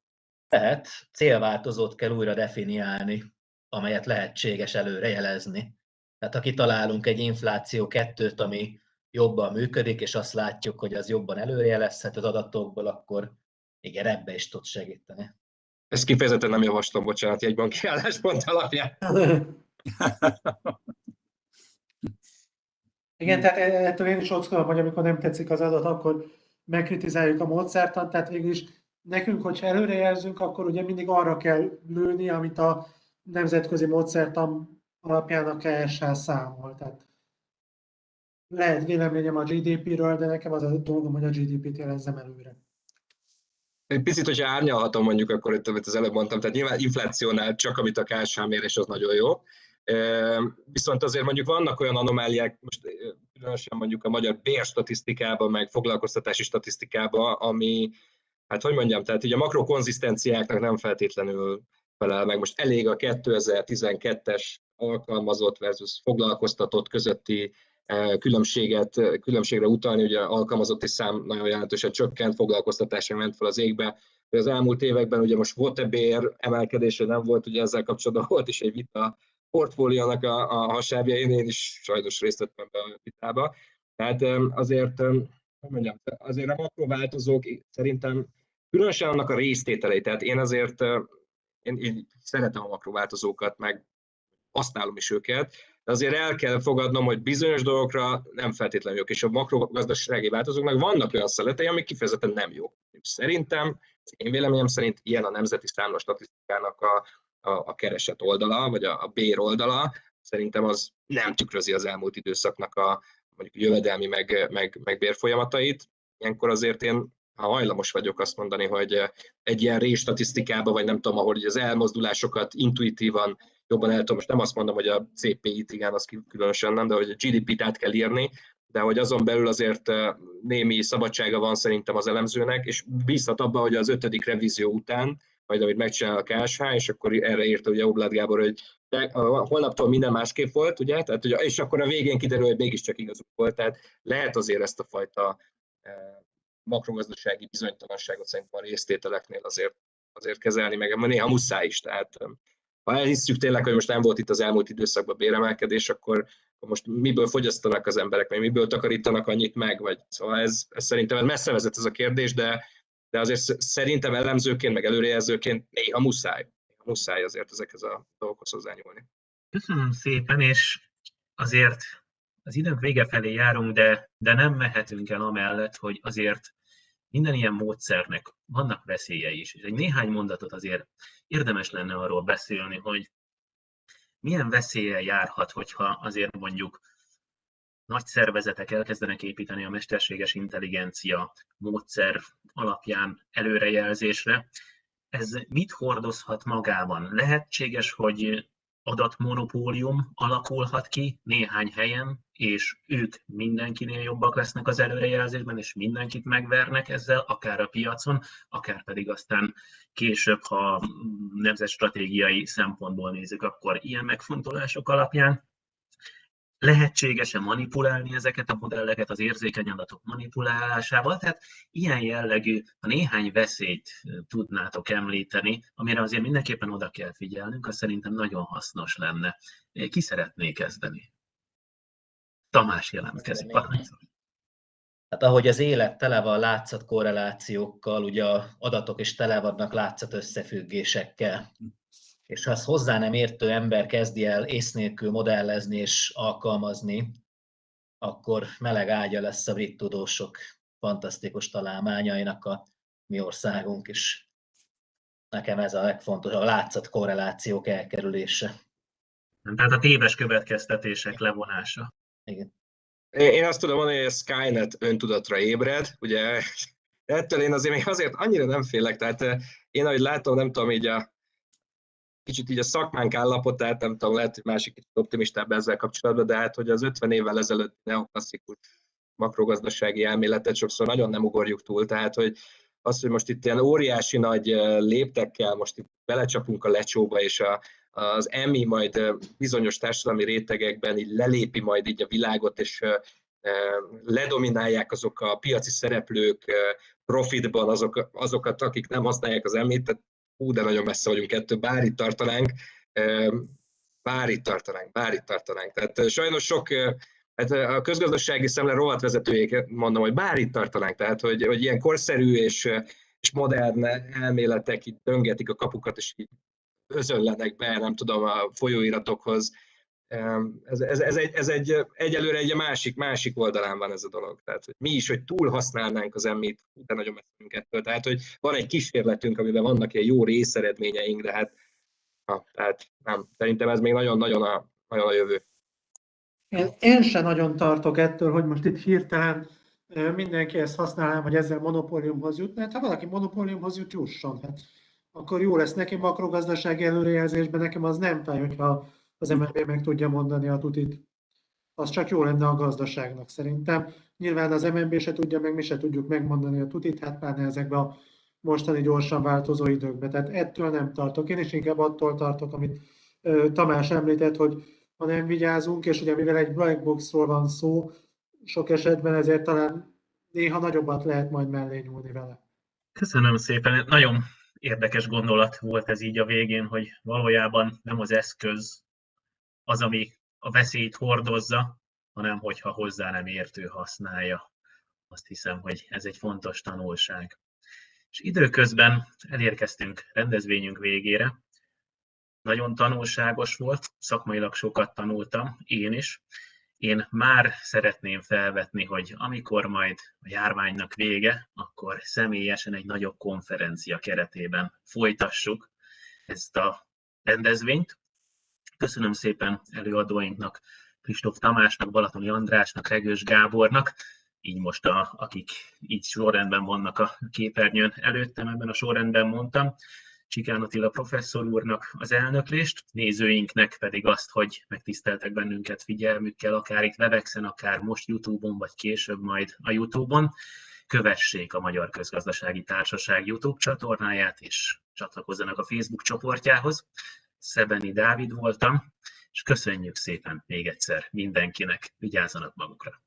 Tehát célváltozót kell újra definiálni, amelyet lehetséges előrejelezni. Tehát ha kitalálunk egy infláció kettőt, ami jobban működik, és azt látjuk, hogy az jobban előrejelezhet az adatokból, akkor igen, ebbe is tud segíteni. Ezt kifejezetten nem javaslom, bocsánat, jegybanki álláspont alapján. Igen, tehát ettől én is ockolom, hogy amikor nem tetszik az adat, akkor megkritizáljuk a módszertant, tehát végül is nekünk, hogyha előrejelzünk, akkor ugye mindig arra kell lőni, amit a nemzetközi módszertan alapján a KSH számol. Tehát lehet véleményem a GDP-ről, de nekem az a dolgom, hogy a GDP-t jelezzem előre. Egy picit, hogyha árnyalhatom mondjuk, akkor itt, amit az előbb mondtam, tehát nyilván inflációnál csak amit a KSH mérés, az nagyon jó. Viszont azért mondjuk vannak olyan anomáliák, most különösen mondjuk a magyar bérstatisztikában, meg foglalkoztatási statisztikában, ami, hát hogy mondjam, tehát így a makrokonzisztenciáknak nem feltétlenül felel meg. Most elég a 2012-es alkalmazott versus foglalkoztatott közötti különbséget, különbségre utalni, ugye alkalmazotti szám nagyon jelentősen csökkent, foglalkoztatásra ment fel az égbe. De az elmúlt években ugye most volt-e bér emelkedése, nem volt, ugye ezzel kapcsolatban volt is egy vita portfóliónak a, a hasábjain, én is sajnos részt vettem be a vitába. Tehát azért, hogy mondjam, azért a makrováltozók szerintem különösen annak a résztételei, tehát én azért én, én szeretem a makrováltozókat, meg használom is őket, de azért el kell fogadnom, hogy bizonyos dolgokra nem feltétlenül jók, és a makrogazdasági változóknak vannak olyan szeletei, amik kifejezetten nem jók. Szerintem, én véleményem szerint ilyen a nemzeti számos statisztikának a, a, a keresett oldala, vagy a, a bér oldala, szerintem az nem tükrözi az elmúlt időszaknak a mondjuk jövedelmi meg, meg, meg bérfolyamatait. Ilyenkor azért én ha hajlamos vagyok azt mondani, hogy egy ilyen rés statisztikába, vagy nem tudom, ahol az elmozdulásokat intuitívan jobban el tudom, most nem azt mondom, hogy a CPI-t, igen, az különösen nem, de hogy a GDP-t át kell írni, de hogy azon belül azért némi szabadsága van szerintem az elemzőnek, és bízhat abba, hogy az ötödik revízió után, majd amit megcsinál a KSH, és akkor erre írta ugye Oblát Gábor, hogy de, holnaptól minden másképp volt, ugye? Tehát, hogy, és akkor a végén kiderül, hogy mégiscsak igazuk volt. Tehát lehet azért ezt a fajta makrogazdasági bizonytalanságot szerintem a résztételeknél azért, azért kezelni, meg néha muszáj is. Tehát ha elhisszük tényleg, hogy most nem volt itt az elmúlt időszakban béremelkedés, akkor most miből fogyasztanak az emberek, vagy miből takarítanak annyit meg, vagy szóval ez, ez szerintem messze vezet ez a kérdés, de, de azért szerintem elemzőként, meg előrejelzőként néha muszáj, néha muszáj azért ezekhez a dolgokhoz hozzányúlni. Köszönöm szépen, és azért az időnk vége felé járunk, de, de nem mehetünk el amellett, hogy azért minden ilyen módszernek vannak veszélyei is. És egy néhány mondatot azért érdemes lenne arról beszélni, hogy milyen veszélye járhat, hogyha azért mondjuk nagy szervezetek elkezdenek építeni a mesterséges intelligencia módszer alapján előrejelzésre. Ez mit hordozhat magában? Lehetséges, hogy adatmonopólium alakulhat ki néhány helyen, és ők mindenkinél jobbak lesznek az előrejelzésben, és mindenkit megvernek ezzel, akár a piacon, akár pedig aztán később, ha nemzetstratégiai szempontból nézzük, akkor ilyen megfontolások alapján lehetséges-e manipulálni ezeket a modelleket az érzékeny adatok manipulálásával. Tehát ilyen jellegű, ha néhány veszélyt tudnátok említeni, amire azért mindenképpen oda kell figyelnünk, az szerintem nagyon hasznos lenne. Ki szeretné kezdeni? Tamás jelentkezik. Hát ahogy az élet tele van látszat korrelációkkal, ugye a adatok is tele vannak látszat összefüggésekkel és ha ezt hozzá nem értő ember kezdi el ész nélkül modellezni és alkalmazni, akkor meleg ágya lesz a brit tudósok fantasztikus találmányainak a mi országunk is. Nekem ez a legfontosabb, a látszat korrelációk elkerülése. Tehát a téves következtetések levonása. Igen. Én azt tudom mondani, hogy a Skynet öntudatra ébred, ugye ettől én azért még azért annyira nem félek, tehát eh, én ahogy látom, nem tudom, így a kicsit így a szakmánk állapotát, nem tudom, lehet, hogy másik kicsit optimistább ezzel kapcsolatban, de hát, hogy az 50 évvel ezelőtt neoklasszikus makrogazdasági elméletet sokszor nagyon nem ugorjuk túl, tehát, hogy az, hogy most itt ilyen óriási nagy léptekkel most itt belecsapunk a lecsóba, és a, az EMI majd bizonyos társadalmi rétegekben így lelépi majd így a világot, és ledominálják azok a piaci szereplők profitban azok, azokat, akik nem használják az emit, tehát hú, de nagyon messze vagyunk ettől, bár itt tartanánk, bár itt tartanánk, bár itt tartanánk. Tehát sajnos sok, hát a közgazdasági szemle rovatvezetőjék mondom, hogy bár itt tartanánk, tehát hogy, hogy ilyen korszerű és, és modern elméletek itt döngetik a kapukat, és így özönlenek be, nem tudom, a folyóiratokhoz. Ez, ez, ez, egy, ez egy, egyelőre egy másik, másik oldalán van ez a dolog. Tehát, hogy mi is, hogy túl használnánk az emmit, de nagyon messzünk ettől. Tehát, hogy van egy kísérletünk, amiben vannak ilyen jó részeredményeink, de hát ha, tehát nem, szerintem ez még nagyon-nagyon a, nagyon a jövő. Én, én sem nagyon tartok ettől, hogy most itt hirtelen mindenki ezt használná, vagy ezzel monopóliumhoz jutna. Hát ha valaki monopóliumhoz jut, jusson. Hát akkor jó lesz neki makrogazdasági előrejelzésben, nekem az nem fáj, hogyha az MNB meg tudja mondani a tutit. Az csak jó lenne a gazdaságnak szerintem. Nyilván az MNB se tudja, meg mi se tudjuk megmondani a tutit, hát pláne ezekben a mostani gyorsan változó időkben. Tehát ettől nem tartok. Én is inkább attól tartok, amit Tamás említett, hogy ha nem vigyázunk, és ugye mivel egy black boxról van szó, sok esetben ezért talán néha nagyobbat lehet majd mellé nyúlni vele. Köszönöm szépen. Nagyon érdekes gondolat volt ez így a végén, hogy valójában nem az eszköz az, ami a veszélyt hordozza, hanem hogyha hozzá nem értő használja. Azt hiszem, hogy ez egy fontos tanulság. És időközben elérkeztünk rendezvényünk végére. Nagyon tanulságos volt, szakmailag sokat tanultam, én is. Én már szeretném felvetni, hogy amikor majd a járványnak vége, akkor személyesen egy nagyobb konferencia keretében folytassuk ezt a rendezvényt. Köszönöm szépen előadóinknak, Kristóf Tamásnak, Balatoni Andrásnak, Regős Gábornak, így most a, akik így sorrendben vannak a képernyőn előttem, ebben a sorrendben mondtam. Csikán Attila professzor úrnak az elnöklést, nézőinknek pedig azt, hogy megtiszteltek bennünket figyelmükkel, akár itt Webexen, akár most YouTube-on, vagy később majd a YouTube-on. Kövessék a Magyar Közgazdasági Társaság YouTube csatornáját, és csatlakozzanak a Facebook csoportjához. Szebeni Dávid voltam, és köszönjük szépen még egyszer mindenkinek, vigyázzanak magukra!